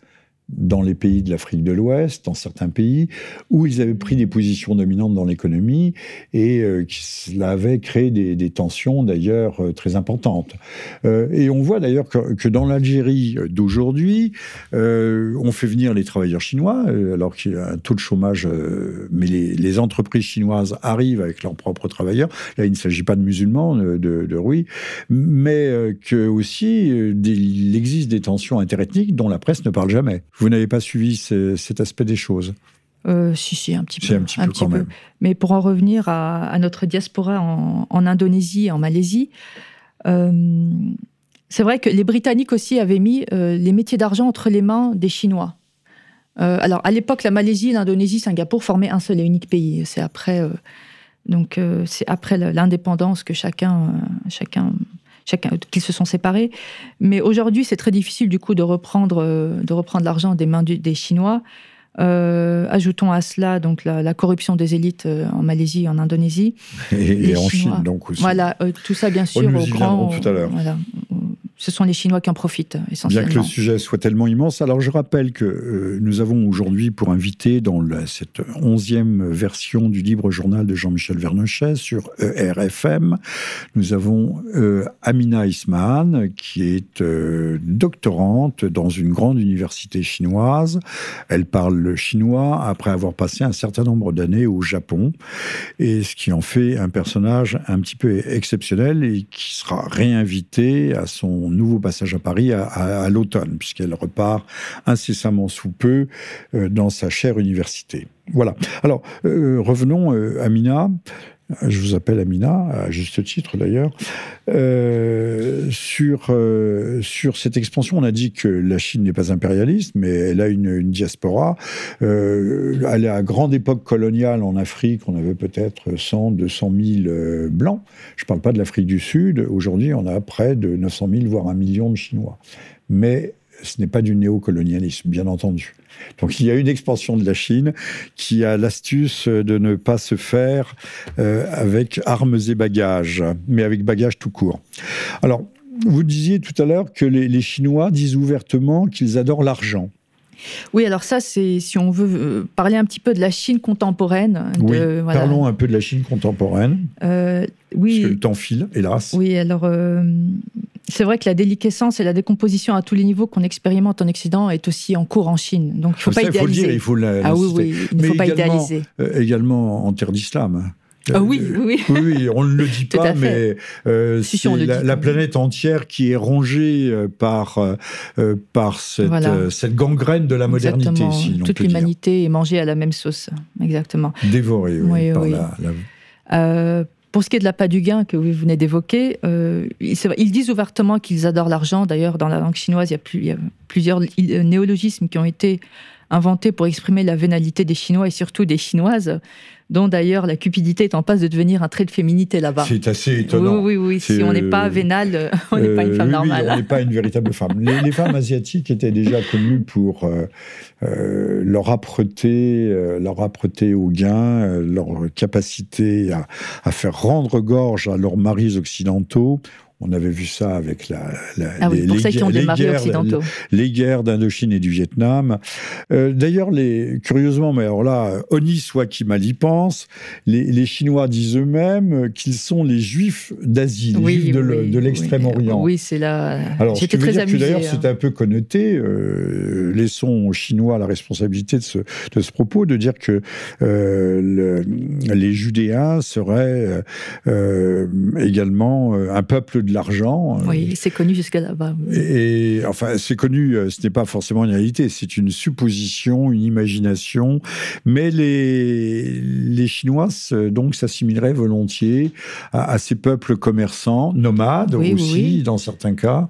dans les pays de l'Afrique de l'Ouest, dans certains pays, où ils avaient pris des positions dominantes dans l'économie et euh, cela avait créé des, tensions d'ailleurs euh, très importantes. Euh, et on voit d'ailleurs que, dans l'Algérie d'aujourd'hui, on fait venir les travailleurs chinois, alors qu'il y a un taux de chômage, mais les, entreprises chinoises arrivent avec leurs propres travailleurs. Là, il ne s'agit pas de musulmans, de, de, oui, mais que aussi il existe des tensions interethniques dont la presse ne parle jamais. Vous n'avez pas suivi cet aspect des choses euh, si, si, un petit peu. Un petit peu quand même. Mais pour en revenir à, notre diaspora en, Indonésie et en Malaisie, euh, c'est vrai que les Britanniques aussi avaient mis euh, les métiers d'argent entre les mains des Chinois. alors, à l'époque, la Malaisie, l'Indonésie, Singapour formaient un seul et unique pays. C'est après, donc, c'est après l'indépendance que chacun, chacun chacun, qu'ils se sont séparés. Mais aujourd'hui, c'est très difficile du coup de reprendre, de reprendre l'argent des mains des Chinois. Euh, ajoutons à cela donc la, corruption des élites euh, en Malaisie, en Indonésie. Et, en Chine, donc aussi. Voilà, euh, tout ça bien sûr. nous y grand, tout à l'heure ce sont les Chinois qui en profitent essentiellement. Bien que le sujet soit tellement immense. Alors je rappelle que euh, nous avons aujourd'hui pour inviter dans cette onzième version du libre journal de Jean-Michel Vernochet sur ERFM, nous avons euh, Amina Ismahan qui est euh, doctorante dans une grande université chinoise. Elle parle le chinois après avoir passé un certain nombre d'années au Japon et ce qui en fait un personnage un petit peu exceptionnel et qui sera réinvité à son nouveau passage à Paris à, l'automne, puisqu'elle repart incessamment sous peu euh, dans sa chère université. Voilà. Alors, euh, revenons, euh, Amina je vous appelle Amina, à juste titre d'ailleurs, euh, sur, euh, sur cette expansion. On a dit que la Chine n'est pas impérialiste, mais elle a une, diaspora. Euh, à grande époque coloniale en Afrique, on avait peut-être 100, 200 000 blancs. Je ne parle pas de l'Afrique du Sud. Aujourd'hui, on a près de 900 000, voire un million de Chinois. Mais ce n'est pas du néocolonialisme, bien entendu. Donc il y a une expansion de la Chine qui a l'astuce de ne pas se faire euh, avec armes et bagages, mais avec bagages tout court. Alors, vous disiez tout à l'heure que les, Chinois disent ouvertement qu'ils adorent l'argent. Oui, alors ça, c'est si on veut euh, parler un petit peu de la Chine contemporaine. oui, parlons un peu de la Chine contemporaine. Euh, oui. Parce que le temps file, hélas. Oui, alors c'est vrai que la déliquescence et la décomposition à tous les niveaux qu'on expérimente en Occident est aussi en cours en Chine. Donc il ne faut pas idéaliser. Il faut le dire, il faut la, Ah oui, oui, il ne faut pas idéaliser. Euh, également en terre d'islam. Ah oui, euh, oui, oui. oui, on ne le dit pas, mais euh, c'est la, planète entière qui est rongée par, par cette, cette, gangrène de la modernité. Si Toute l'humanité est mangée à la même sauce, exactement. Dévorée, oui, par la... Pour ce qui est de la pas du gain que vous venez d'évoquer, euh, ils, disent ouvertement qu'ils adorent l'argent. D'ailleurs, dans la langue chinoise, il y, a plus, il y a plusieurs néologismes qui ont été inventés pour exprimer la vénalité des Chinois et surtout des Chinoises dont d'ailleurs la cupidité est en passe de devenir un trait de féminité là-bas. C'est assez étonnant. Oui, oui, oui. Si on n'est pas vénal, on n'est pas une femme normale. On n'est pas une véritable femme. Les, femmes asiatiques étaient déjà connues pour euh, euh, leur âpreté, euh, leur âpreté au gain, leur capacité à, à faire rendre gorge à leurs maris occidentaux. On avait vu ça avec la, ah les, guerres, les, guerres d'Indochine et du Vietnam. Euh, d'ailleurs, les, curieusement, mais alors là, honni soit qui mal y pense, les, Chinois disent eux-mêmes qu'ils sont les Juifs d'Asie, les Juifs de, l'Extrême-Orient. Oui, c'est là. Alors, J'étais très amusé. D'ailleurs, c'est un peu connoté. Euh, laissons aux Chinois la responsabilité de ce, de ce propos, de dire que euh, les Judéens seraient également un peuple de l'argent. Euh, oui, c'est connu jusqu'à là-bas. Et, enfin, c'est connu, euh, ce n'est pas forcément une réalité, c'est une supposition, une imagination. Mais les, les Chinois, donc, s'assimileraient volontiers à, ces peuples commerçants, nomades aussi, dans certains cas.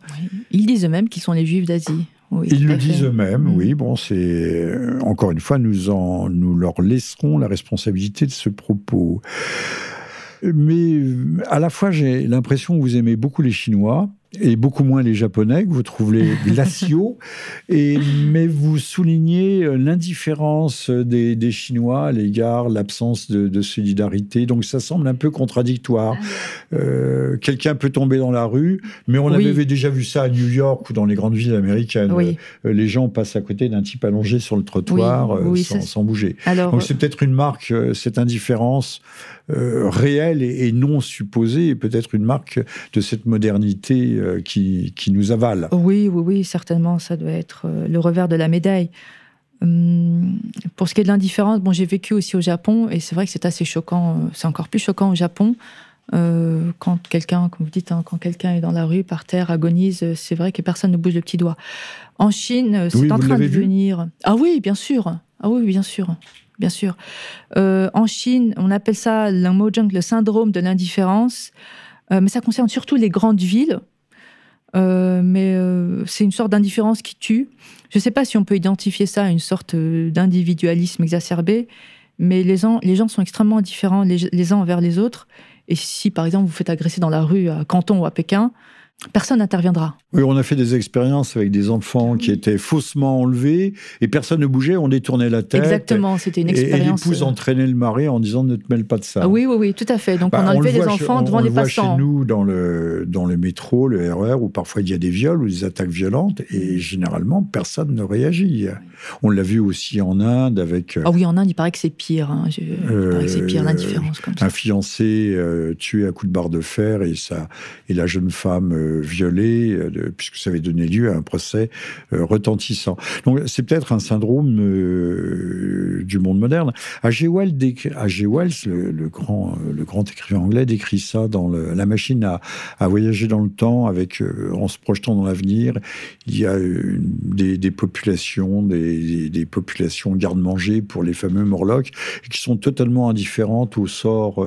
Ils disent eux-mêmes qu'ils sont les Juifs d'Asie. Ils le disent eux-mêmes, mm. oui. Bon, c'est encore une fois, nous en, nous leur laisserons la responsabilité de ce propos. Mais à la fois, j'ai l'impression que vous aimez beaucoup les Chinois et beaucoup moins les Japonais, que vous trouvez glaciaux, et, mais vous soulignez euh, l'indifférence des, des, Chinois à l'égard, l'absence de, de, solidarité. Donc ça semble un peu contradictoire. Ah euh, Quelqu'un peut tomber dans la rue, mais on avait déjà vu ça à New York ou dans les grandes villes américaines. Euh, les gens passent à côté d'un type allongé sur le trottoir euh, sans, sans, bouger. Donc c'est peut-être une marque, cette indifférence réelle et, et, non supposée, et peut-être une marque de cette modernité euh, qui, nous avale. Oui, oui, oui, certainement, ça doit être euh, le revers de la médaille. Hum, pour ce qui est de l'indifférence, bon, j'ai vécu aussi au Japon et c'est vrai que c'est assez choquant. Euh, c'est encore plus choquant au Japon. Euh, quand quelqu'un, comme vous dites, hein, quand quelqu'un est dans la rue, par terre, agonise, c'est vrai que personne ne bouge le petit doigt. En Chine, c'est en train de venir. Ah oui, bien sûr. Ah oui, bien sûr. Bien sûr. Euh, en Chine, on appelle ça le syndrome de l'indifférence, euh, mais ça concerne surtout les grandes villes. Mais c'est une sorte d'indifférence qui tue. Je ne sais pas si on peut identifier ça à une sorte d'individualisme exacerbé, mais les gens, les gens sont extrêmement indifférents les uns envers les autres. Et si, par exemple, vous faites agresser dans la rue à Canton ou à Pékin, personne n'interviendra. Oui, on a fait des expériences avec des enfants qui étaient faussement enlevés et personne ne bougeait, on détournait la tête. Exactement, c'était une expérience. Et, l'épouse euh, entraînait le mari en disant ne te mêle pas de ça. oui, oui, oui, tout à fait. Donc bah, on enlevait les enfants devant. On le voit chez nous dans le, dans le métro, le RER, où parfois il y a des viols ou des attaques violentes et généralement personne ne réagit. On l'a vu aussi en Inde avec. Euh, ah oui, en Inde, il paraît que c'est pire. Hein. Il paraît que c'est pire l'indifférence comme ça. Un fiancé euh, tué à coups de barre de fer et, ça, et la jeune femme violée, puisque ça avait donné lieu à un procès euh, retentissant. Donc c'est peut-être un syndrome euh, du monde moderne. A.G. Wells, le, le, grand, euh, le grand écrivain anglais, décrit ça dans La machine à, à, voyager dans le temps avec, en se projetant dans l'avenir. Il y a des, populations, des, populations garde-manger pour les fameux Morlocks, qui sont totalement indifférentes au sort,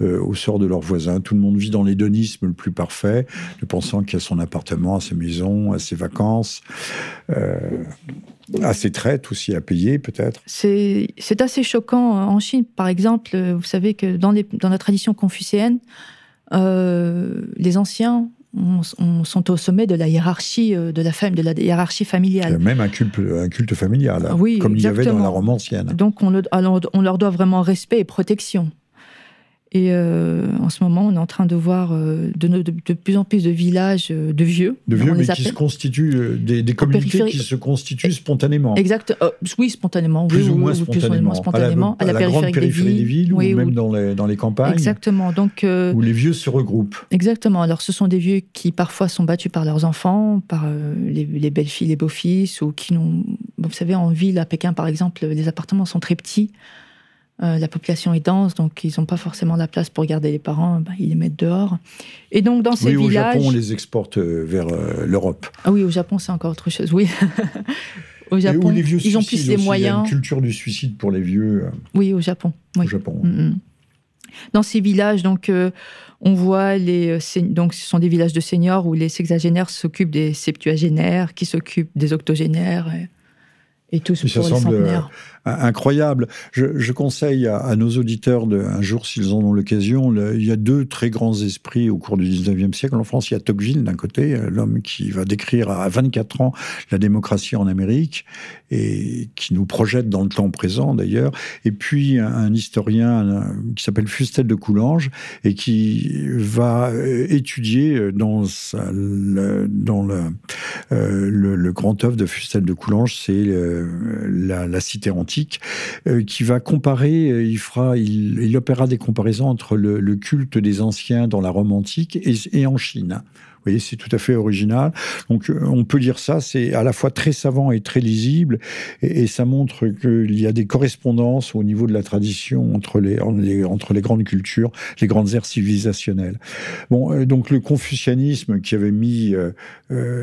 au sort de leurs voisins. Tout le monde vit dans l'hédonisme le plus parfait, ne pensant qu'il a son appartement, à sa maison, à ses vacances, euh, à ses traites aussi à payer peut-être. C'est assez choquant. En Chine, par exemple, vous savez que dans, les, dans la tradition confucéenne, euh, les anciens sont au sommet de la hiérarchie euh, de la femme, de la hiérarchie familiale. Même un culte, un culte familial, oui, comme il y avait dans la Rome ancienne. Donc on, on leur doit vraiment respect et protection. Et euh, en ce moment, on est en train de voir euh, de, de, plus en plus de villages euh, de vieux. De vieux, mais qui se constituent, des, des communautés qui se constituent spontanément. Exact. oui, spontanément. Plus ou moins spontanément. spontanément. À la, grande périphérie des villes, ou même dans, les, dans les campagnes. Exactement. Donc, où les vieux se regroupent. Exactement. Alors, ce sont des vieux qui parfois sont battus par leurs enfants, par les, les belles-filles, les beaux-fils, ou qui n'ont. Vous savez, en ville, à Pékin, par exemple, les appartements sont très petits. Euh, la population est dense, donc ils n'ont pas forcément la place pour garder les parents, ben, ils les mettent dehors. Et donc dans ces oui, villages... au Japon, on les exporte euh, vers euh, l'Europe. Ah oui, au Japon, c'est encore autre chose, oui. au Japon, les vieux ils ont plus les moyens. Il y a une culture du suicide pour les vieux. Oui, au Japon. Au Japon. Mm, mm. Dans ces villages, donc, on voit les. Donc, ce sont des villages de seniors où les sexagénaires s'occupent des septuagénaires, qui s'occupent des octogénaires. Et, tous pour les centenaires incroyable. Je, conseille à, nos auditeurs, de, un jour s'ils en ont l'occasion, il y a deux très grands esprits au cours du 19e siècle. En France, il y a Tocqueville d'un côté, euh, l'homme qui va décrire à 24 ans la démocratie en Amérique et qui nous projette dans le temps présent d'ailleurs. Et puis un, historien qui s'appelle Fustel de Coulanges et qui va euh, étudier euh, dans, le, dans le, grand œuvre de Fustel de Coulanges, c'est la, la cité antique euh, qui va comparer, euh, il, opérera des comparaisons entre le, culte des anciens dans la Rome antique et en Chine voyez, c'est tout à fait original. Donc, euh, on peut dire ça, c'est à la fois très savant et très lisible, et, ça montre qu'il y a des correspondances au niveau de la tradition entre les, entre les grandes cultures, les grandes aires civilisationnelles. Bon, euh, donc le confucianisme qui avait mis euh,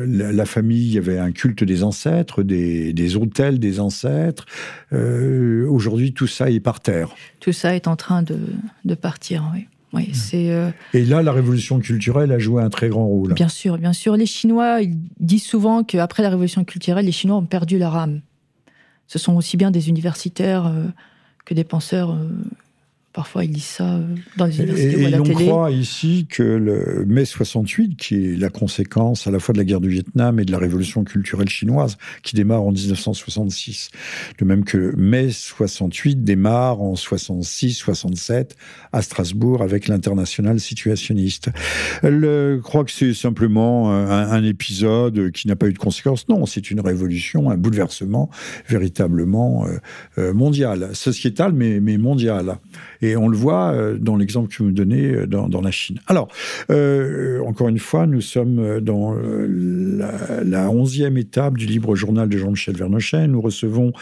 la, famille, il y avait un culte des ancêtres, des, des autels des ancêtres. Aujourd'hui, tout ça est par terre. Tout ça est en train de, de partir, oui. Oui, mm. c'est. Euh, Et là, la révolution culturelle a joué un très grand rôle. Bien sûr, bien sûr. Les Chinois ils disent souvent qu'après la révolution culturelle, les Chinois ont perdu leur âme. Ce sont aussi bien des universitaires euh, que des penseurs euh, Parfois, ils lisent ça euh, dans les universités et, ou à la télé. Et on croit ici que le mai 68, qui est la conséquence à la fois de la guerre du Vietnam et de la révolution culturelle chinoise, qui démarre en 1966, de même que mai 68 démarre en 66-67 à Strasbourg avec l'international situationniste. Elle croit que c'est simplement un, épisode qui n'a pas eu de conséquences. Non, c'est une révolution, un bouleversement véritablement euh, euh, mondial, sociétal, mais, mais mondial. Et on le voit euh, dans l'exemple que vous me donnez euh, dans, la Chine. Alors, euh, encore une fois, nous sommes dans la, onzième étape du libre journal de Jean-Michel Vernochet. Nous recevons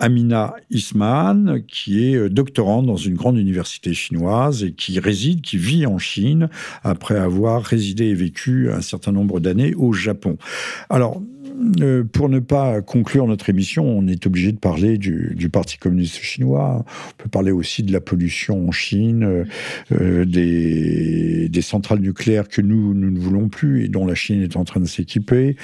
Amina Isman, qui est doctorante dans une grande université chinoise et qui réside, qui vit en Chine après avoir résidé et vécu un certain nombre d'années au Japon. Alors, euh, pour ne pas conclure notre émission, on est obligé de parler du, Parti communiste chinois. On peut parler aussi de la pollution en Chine, euh, euh, des, centrales nucléaires que nous, nous ne voulons plus et dont la Chine est en train de s'équiper,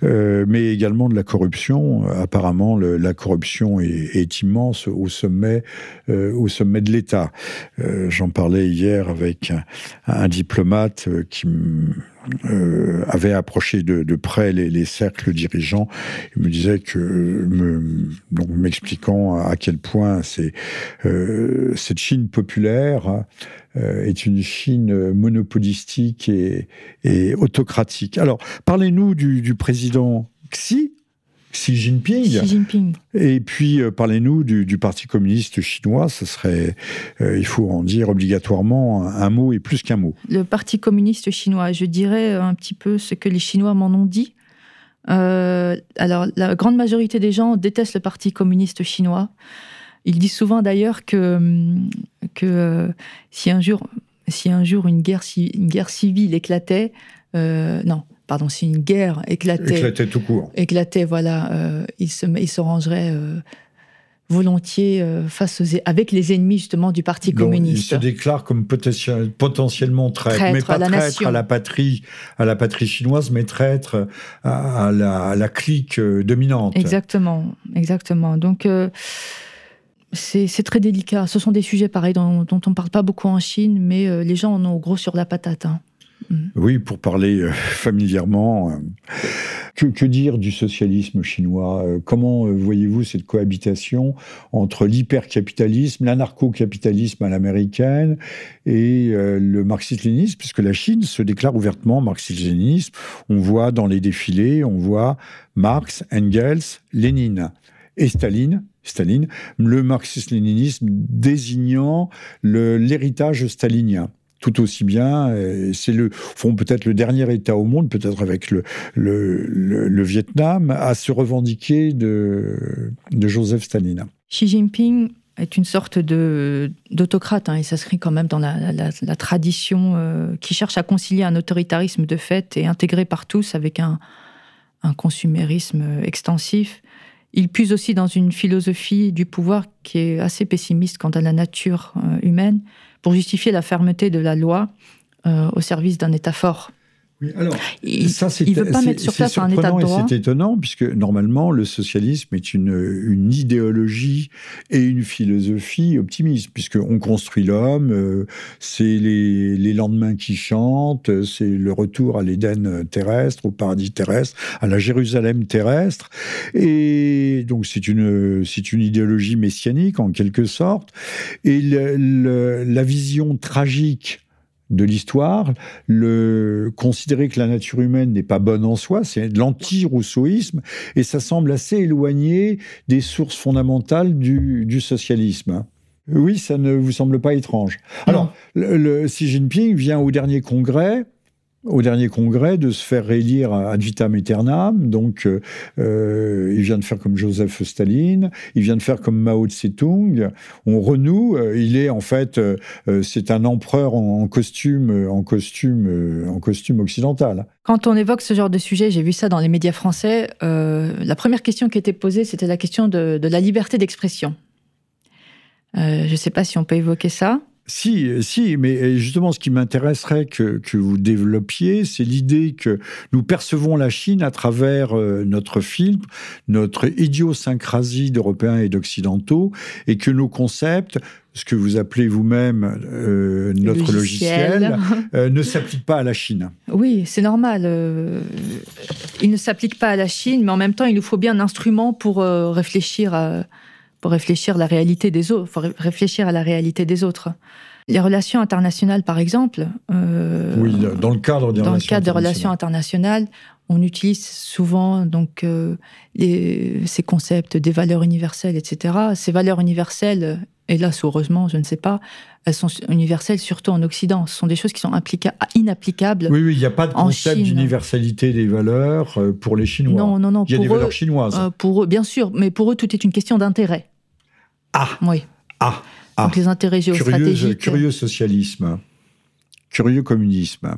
mais également de la corruption. Apparemment, la corruption est, immense au sommet, au sommet de l'État. J'en parlais hier avec un, un diplomate qui euh, avait approché de, de près les, les, cercles dirigeants. Il me disait que, me, donc m'expliquant à quel point c'est euh, cette Chine populaire euh, est une Chine monopolistique et, et autocratique. Alors, parlez-nous du, du président Xi, Xi Jinping. Xi Jinping. Et puis, euh, parlez-nous du, Parti communiste chinois. Ce serait, euh, il faut en dire obligatoirement un, mot et plus qu'un mot. Le Parti communiste chinois, je dirais un petit peu ce que les Chinois m'en ont dit. Euh, alors, la grande majorité des gens détestent le Parti communiste chinois. Ils disent souvent d'ailleurs que, que si, un jour, si un jour une guerre, une guerre civile éclatait, non, pardon, si une guerre éclatait, éclatait tout court, éclatait, voilà, euh, il se, il se rangerait euh, volontiers euh, face aux, avec les ennemis justement du Parti communiste. Il se déclare comme potentiellement traître, mais pas à la traître à la patrie, à la patrie chinoise, mais traître à, la, la, clique dominante. Exactement, exactement. Donc c'est très délicat. Ce sont des sujets pareils dont, dont on ne parle pas beaucoup en Chine, mais les gens en ont gros sur la patate. Hein. Mm. Oui, pour parler euh, familièrement, euh, que, dire du socialisme chinois euh, Comment voyez-vous cette cohabitation entre l'hypercapitalisme, l'anarcho-capitalisme à l'américaine et le marxisme-léninisme? Puisque la Chine se déclare ouvertement marxiste-léniniste. On voit dans les défilés, on voit Marx, Engels, Lénine et Staline Staline, le marxisme-léninisme désignant l'héritage stalinien tout aussi bien. C'est le, font peut-être le dernier État au monde, peut-être avec le, le, Vietnam, à se revendiquer de, de Joseph Staline. Xi Jinping est une sorte de d'autocrate. Hein, il s'inscrit quand même dans la, la, tradition euh, qui cherche à concilier un autoritarisme de fait et intégré par tous avec un, un consumérisme extensif. Il puise aussi dans une philosophie du pouvoir qui est assez pessimiste quant à la nature euh, humaine pour justifier la fermeté de la loi euh, au service d'un État fort. Oui, alors, il ne veut pas mettre sur place un état de droit. C'est étonnant, puisque normalement, le socialisme est une, une idéologie et une philosophie optimiste, puisqu'on construit l'homme, euh, c'est les, les, lendemains qui chantent, c'est le retour à l'Éden terrestre, au paradis terrestre, à la Jérusalem terrestre. Et donc, c'est une, c'est une idéologie messianique, en quelque sorte. Et la vision tragique de l'histoire, le considérer que la nature humaine n'est pas bonne en soi, c'est de l'anti-rousseauisme, et ça semble assez éloigné des sources fondamentales du, socialisme. Oui, ça ne vous semble pas étrange. Alors, le, Xi Jinping vient au dernier congrès au dernier congrès de se faire réélire ad vitam aeternam. Donc, euh, euh, il vient de faire comme Joseph Staline, il vient de faire comme Mao Tse-tung. On renoue. Euh, il est en fait, c'est un empereur en, costume, en costume, en costume occidental. Quand on évoque ce genre de sujet, j'ai vu ça dans les médias français. la première question qui était posée, c'était la question de, de la liberté d'expression. je ne sais pas si on peut évoquer ça. Si, si, mais justement, ce qui m'intéresserait que, que, vous développiez, c'est l'idée que nous percevons la Chine à travers euh, notre film, notre idiosyncrasie d'Européens et d'Occidentaux, et que nos concepts, ce que vous appelez vous-même euh, notre logiciel, euh, ne s'appliquent pas à la Chine. Oui, c'est normal. il ne s'applique pas à la Chine, mais en même temps, il nous faut bien un instrument pour réfléchir à pour réfléchir la réalité des autres, faut réfléchir à la réalité des autres. Les relations internationales, par exemple. Euh, oui, dans le cadre des, dans relations, le cadre des relations internationales, on utilise souvent donc euh, ces concepts des valeurs universelles, etc. Ces valeurs universelles hélas heureusement, je ne sais pas, elles sont universelles surtout en Occident. Ce sont des choses qui sont inapplicables. Oui, oui, il n'y a pas de concept d'universalité des valeurs euh, pour les Chinois. Non, non, non. Il y a des valeurs chinoises. Euh, pour eux, bien sûr, mais pour eux, tout est une question d'intérêt. Ah Oui. Ah, ah. Donc les intérêts géostratégiques. Curieux, socialisme, curieux communisme.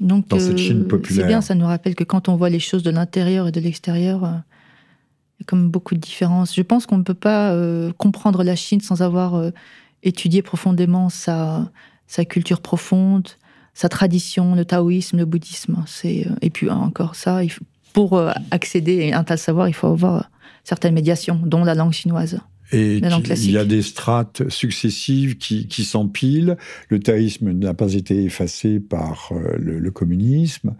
Donc, dans cette Chine populaire. C'est bien, ça nous rappelle que quand on voit les choses de l'intérieur et de l'extérieur, il y a comme beaucoup de différences. Je pense qu'on ne peut pas comprendre la Chine sans avoir étudier profondément sa, sa culture profonde, sa tradition, le taoïsme, le bouddhisme. C'est, euh, et puis encore ça, pour euh, accéder à un tel savoir, il faut avoir certaines médiations, dont la langue chinoise. Et il y a des strates successives qui, qui s'empilent. Le taoïsme n'a pas été effacé par euh, le, communisme,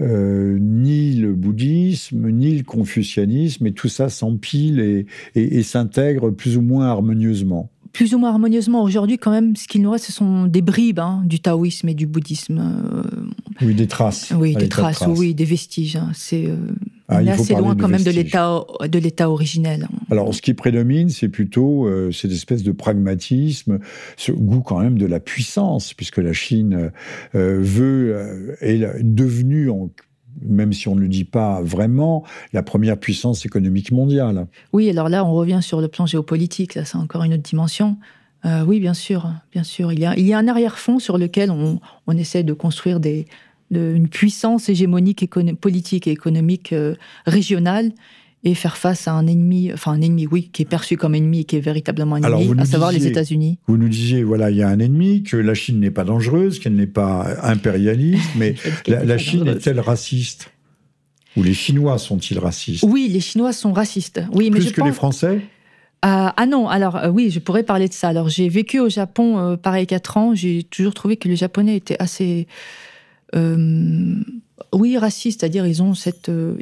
ni le bouddhisme, ni le confucianisme, et tout ça s'empile et, et s'intègre plus ou moins harmonieusement plus ou moins harmonieusement. Aujourd'hui, quand même, ce qu'il nous reste, ce sont des bribes hein, du taoïsme et du bouddhisme. Euh, oui, des traces. Oui, des traces, oui, des vestiges. Hein. C'est euh, ah, on est assez loin quand même de l'état de l'état originel. Alors, ce qui prédomine, c'est plutôt euh, cette espèce de pragmatisme, ce goût quand même de la puissance, puisque la Chine veut est devenue en même si on ne le dit pas vraiment, la première puissance économique mondiale. Oui, alors là, on revient sur le plan géopolitique, là, c'est encore une autre dimension. Euh, oui, bien sûr, bien sûr. Il y a, un arrière-fond sur lequel on, essaie de construire une puissance hégémonique politique et économique euh, régionale et faire face à un ennemi, enfin un ennemi, oui, qui est perçu comme ennemi et qui est véritablement un ennemi, à savoir les États-Unis. Vous nous disiez, voilà, il y a un ennemi, que la Chine n'est pas dangereuse, qu'elle n'est pas impérialiste, mais la, Chine est-elle raciste? Ou les Chinois sont-ils racistes? Oui, les Chinois sont racistes. Oui, mais Plus que les Français? Ah, ah non, alors euh, oui, je pourrais parler de ça. Alors j'ai vécu au Japon euh, pareil quatre ans. J'ai toujours trouvé que les Japonais étaient assez euh, oui, racistes, c'est-à-dire ils ont cette, euh,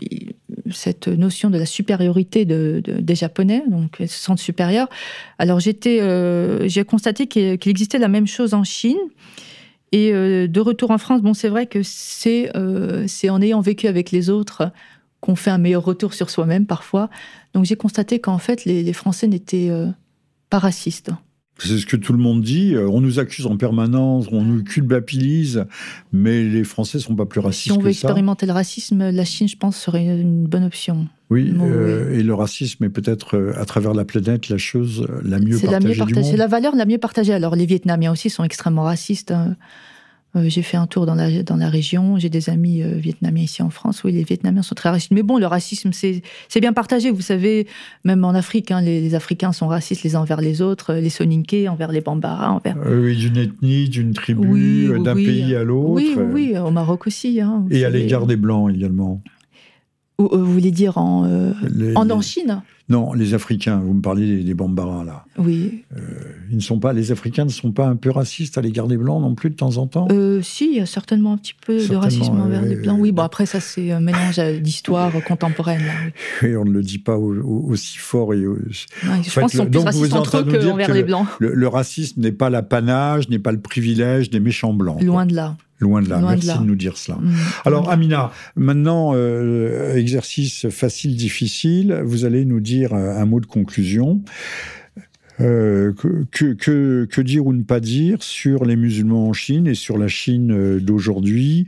cette notion de la supériorité de, des Japonais, donc ils se sentent supérieurs. Alors euh, j'ai constaté qu'il existait la même chose en Chine. Et de retour en France, bon, c'est vrai que c'est c'est en ayant vécu avec les autres qu'on fait un meilleur retour sur soi-même parfois. Donc j'ai constaté qu'en fait les, les Français n'étaient pas racistes. C'est ce que tout le monde dit. Euh, on nous accuse en permanence, on nous culpabilise, mais les Français sont pas plus racistes. Si on veut expérimenter le racisme, la Chine, je pense, serait une bonne option. Oui, euh, et le racisme est peut-être euh, à travers la planète la chose la mieux partagée. La mieux partagée. C'est la valeur la mieux partagée. Alors les Vietnamiens aussi sont extrêmement racistes. Hein. Euh, j'ai fait un tour dans la, dans la région, j'ai des amis euh, vietnamiens ici en France. Oui, les Vietnamiens sont très racistes. Mais bon, le racisme, c'est bien partagé. Vous savez, même en Afrique, hein, les, Africains sont racistes les uns envers les autres, les Soninké envers les Bambara. Envers... Euh, oui, d'une ethnie, d'une tribu, d'un pays à l'autre. Oui, oui, au Maroc aussi. Hein, Et à l'égard des Blancs également. Vous voulez dire en, en, Chine? Non, les Africains, vous me parlez des, Bambara, là. Oui. Euh, ils ne sont pas, les Africains ne sont pas un peu racistes à l'égard des Blancs non plus de temps en temps? Euh, Si, il y a certainement un petit peu de racisme envers les Blancs. Oui, bon, après, ça, c'est un mélange d'histoire contemporaine. oui. on ne le dit pas aussi fort. Et, je pense qu'ils sont plus racistes entre eux qu'envers les Blancs. le racisme n'est pas l'apanage, n'est pas le privilège des méchants Blancs. Loin de là. Loin de là. Merci de, nous dire cela. Mm. Alors, Amina, maintenant, euh, exercice facile, difficile. Vous allez nous dire euh, un mot de conclusion. Euh, que, que, dire ou ne pas dire sur les musulmans en Chine et sur la Chine d'aujourd'hui,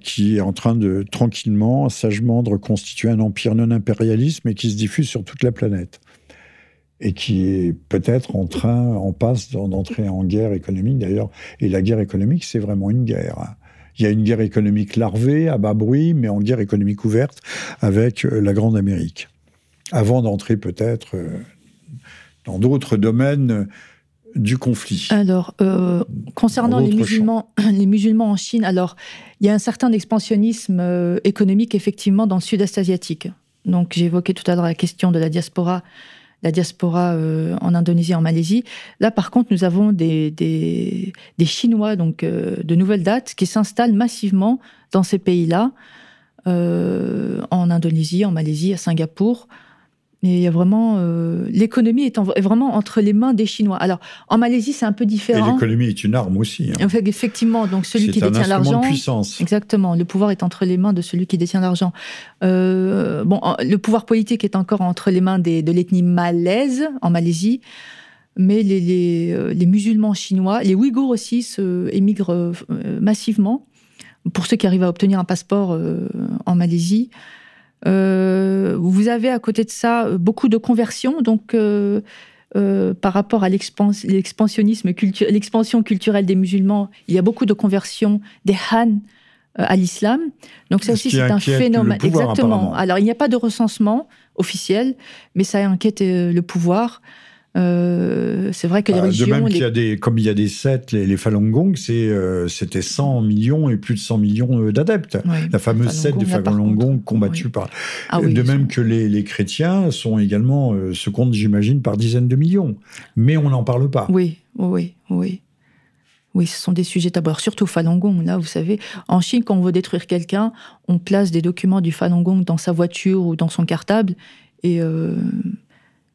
qui est en train de tranquillement, sagement, de reconstituer un empire non impérialiste, mais qui se diffuse sur toute la planète et qui est peut-être en train, en passe d'entrer en guerre économique d'ailleurs. Et la guerre économique, c'est vraiment une guerre. Il y a une guerre économique larvée, à bas bruit, mais en guerre économique ouverte avec euh, la Grande Amérique. Avant d'entrer peut-être euh, dans d'autres domaines euh, du conflit. Alors, concernant les musulmans, les musulmans en Chine, alors il y a un certain expansionnisme économique effectivement dans le sud-est asiatique. Donc, j'ai évoqué tout à l'heure la question de la diaspora la diaspora euh, en Indonésie, en Malaisie. Là, par contre, nous avons des, des, Chinois, donc euh, de nouvelles dates, qui s'installent massivement dans ces pays-là, euh, en Indonésie, en Malaisie, à Singapour. Et il y a vraiment euh, l'économie est, vraiment entre les mains des Chinois. Alors en Malaisie c'est un peu différent. Et l'économie est une arme aussi. Hein. fait, effectivement, donc celui qui détient l'argent. De puissance. Exactement, le pouvoir est entre les mains de celui qui détient l'argent. Euh, bon, le pouvoir politique est encore entre les mains des, de l'ethnie malaise en Malaisie. mais les, les, musulmans chinois, les Ouïghours aussi, se, émigrent massivement. Pour ceux qui arrivent à obtenir un passeport en Malaisie, vous avez à côté de ça beaucoup de conversions, donc euh, par rapport à l'expansionnisme, l'expansion culturelle des musulmans, il y a beaucoup de conversions des Han euh, à l'islam. Donc ça aussi, c'est un phénomène. Exactement. Alors il n'y a pas de recensement officiel, mais ça inquiète euh, le pouvoir. Euh, c'est vrai que les religions... De même qu'il y a des, comme il y a des sectes, les, Falun Gong, euh, c'était 100 millions et plus de 100 millions euh, d'adeptes. la fameuse secte des Falun Gong combattue par... Ah de même que les, chrétiens sont également, se comptent, j'imagine, par dizaines de millions. Mais on n'en parle pas. Oui, oui, oui. Oui, ce sont des sujets tabous. surtout Falun Gong, là, vous savez, en Chine, quand on veut détruire quelqu'un, on place des documents du Falun Gong dans sa voiture ou dans son cartable. Et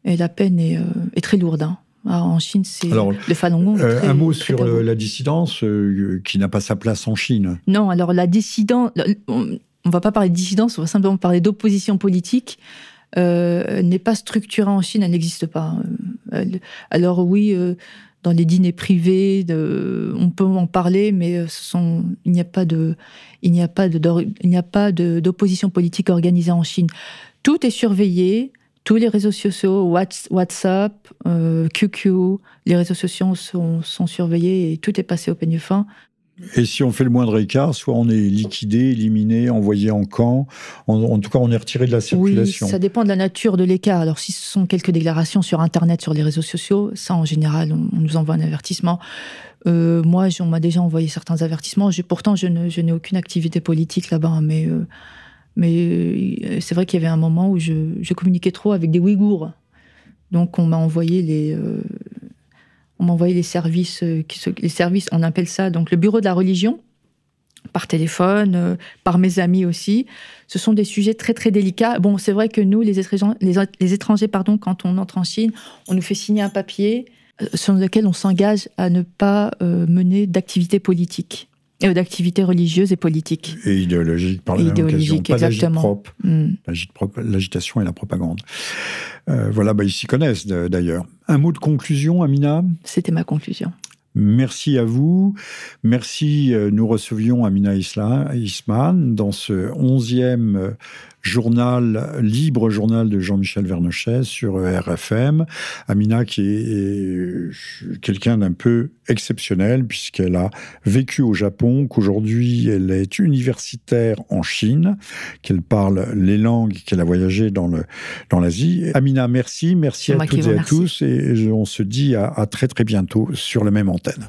et la peine est, euh, très lourde. Hein. Ah, en Chine, c'est le Falun Gong. Euh, un mot sur la dissidence euh, qui n'a pas sa place en Chine. Non, alors la dissidence, on ne va pas parler de dissidence, on va simplement parler d'opposition politique. n'est pas structurée en Chine, elle n'existe pas. alors oui, dans les dîners privés, de, on peut en parler, mais ce sont, il n'y a pas de, il n'y a pas de, il n'y a pas d'opposition politique organisée en Chine. Tout est surveillé tous les réseaux sociaux, WhatsApp, QQ, euh, les réseaux sociaux sont, surveillés et tout est passé au peigne fin. Et si on fait le moindre écart, soit on est liquidé, éliminé, envoyé en camp, en, tout cas on est retiré de la circulation. Oui, ça dépend de la nature de l'écart. Alors si ce sont quelques déclarations sur Internet, sur les réseaux sociaux, ça en général on, nous envoie un avertissement. Euh, moi, on m'a déjà envoyé certains avertissements. Pourtant, je n'ai aucune activité politique là-bas, mais euh, mais euh, c'est vrai qu'il y avait un moment où je, communiquais trop avec des Ouïghours. Donc on m'a envoyé les, euh, on m'a envoyé les services, euh, les services, on appelle ça donc le bureau de la religion, par téléphone, par mes amis aussi. Ce sont des sujets très très délicats. Bon, c'est vrai que nous, les étrangers, les, étrangers, pardon, quand on entre en Chine, on nous fait signer un papier selon lequel on s'engage à ne pas mener d'activité politique. Euh, d'activités religieuses et politiques. Et idéologiques par la même occasion. Pas exactement. Mm. L'agitation et la propagande. Euh, voilà, bah, ils s'y connaissent d'ailleurs. Un mot de conclusion, Amina? C'était ma conclusion. Merci à vous. Merci. Euh, nous recevions Amina Isla, Isman dans ce onzième journal, libre journal de Jean-Michel Vernochet sur RFM. Amina qui est quelqu'un d'un peu exceptionnel puisqu'elle a vécu au Japon, qu'aujourd'hui elle est universitaire en Chine, qu'elle parle les langues, qu'elle a voyagé dans le dans l'Asie. Amina, merci, merci à toutes et à tous et on se dit à, à très très bientôt sur la même antenne.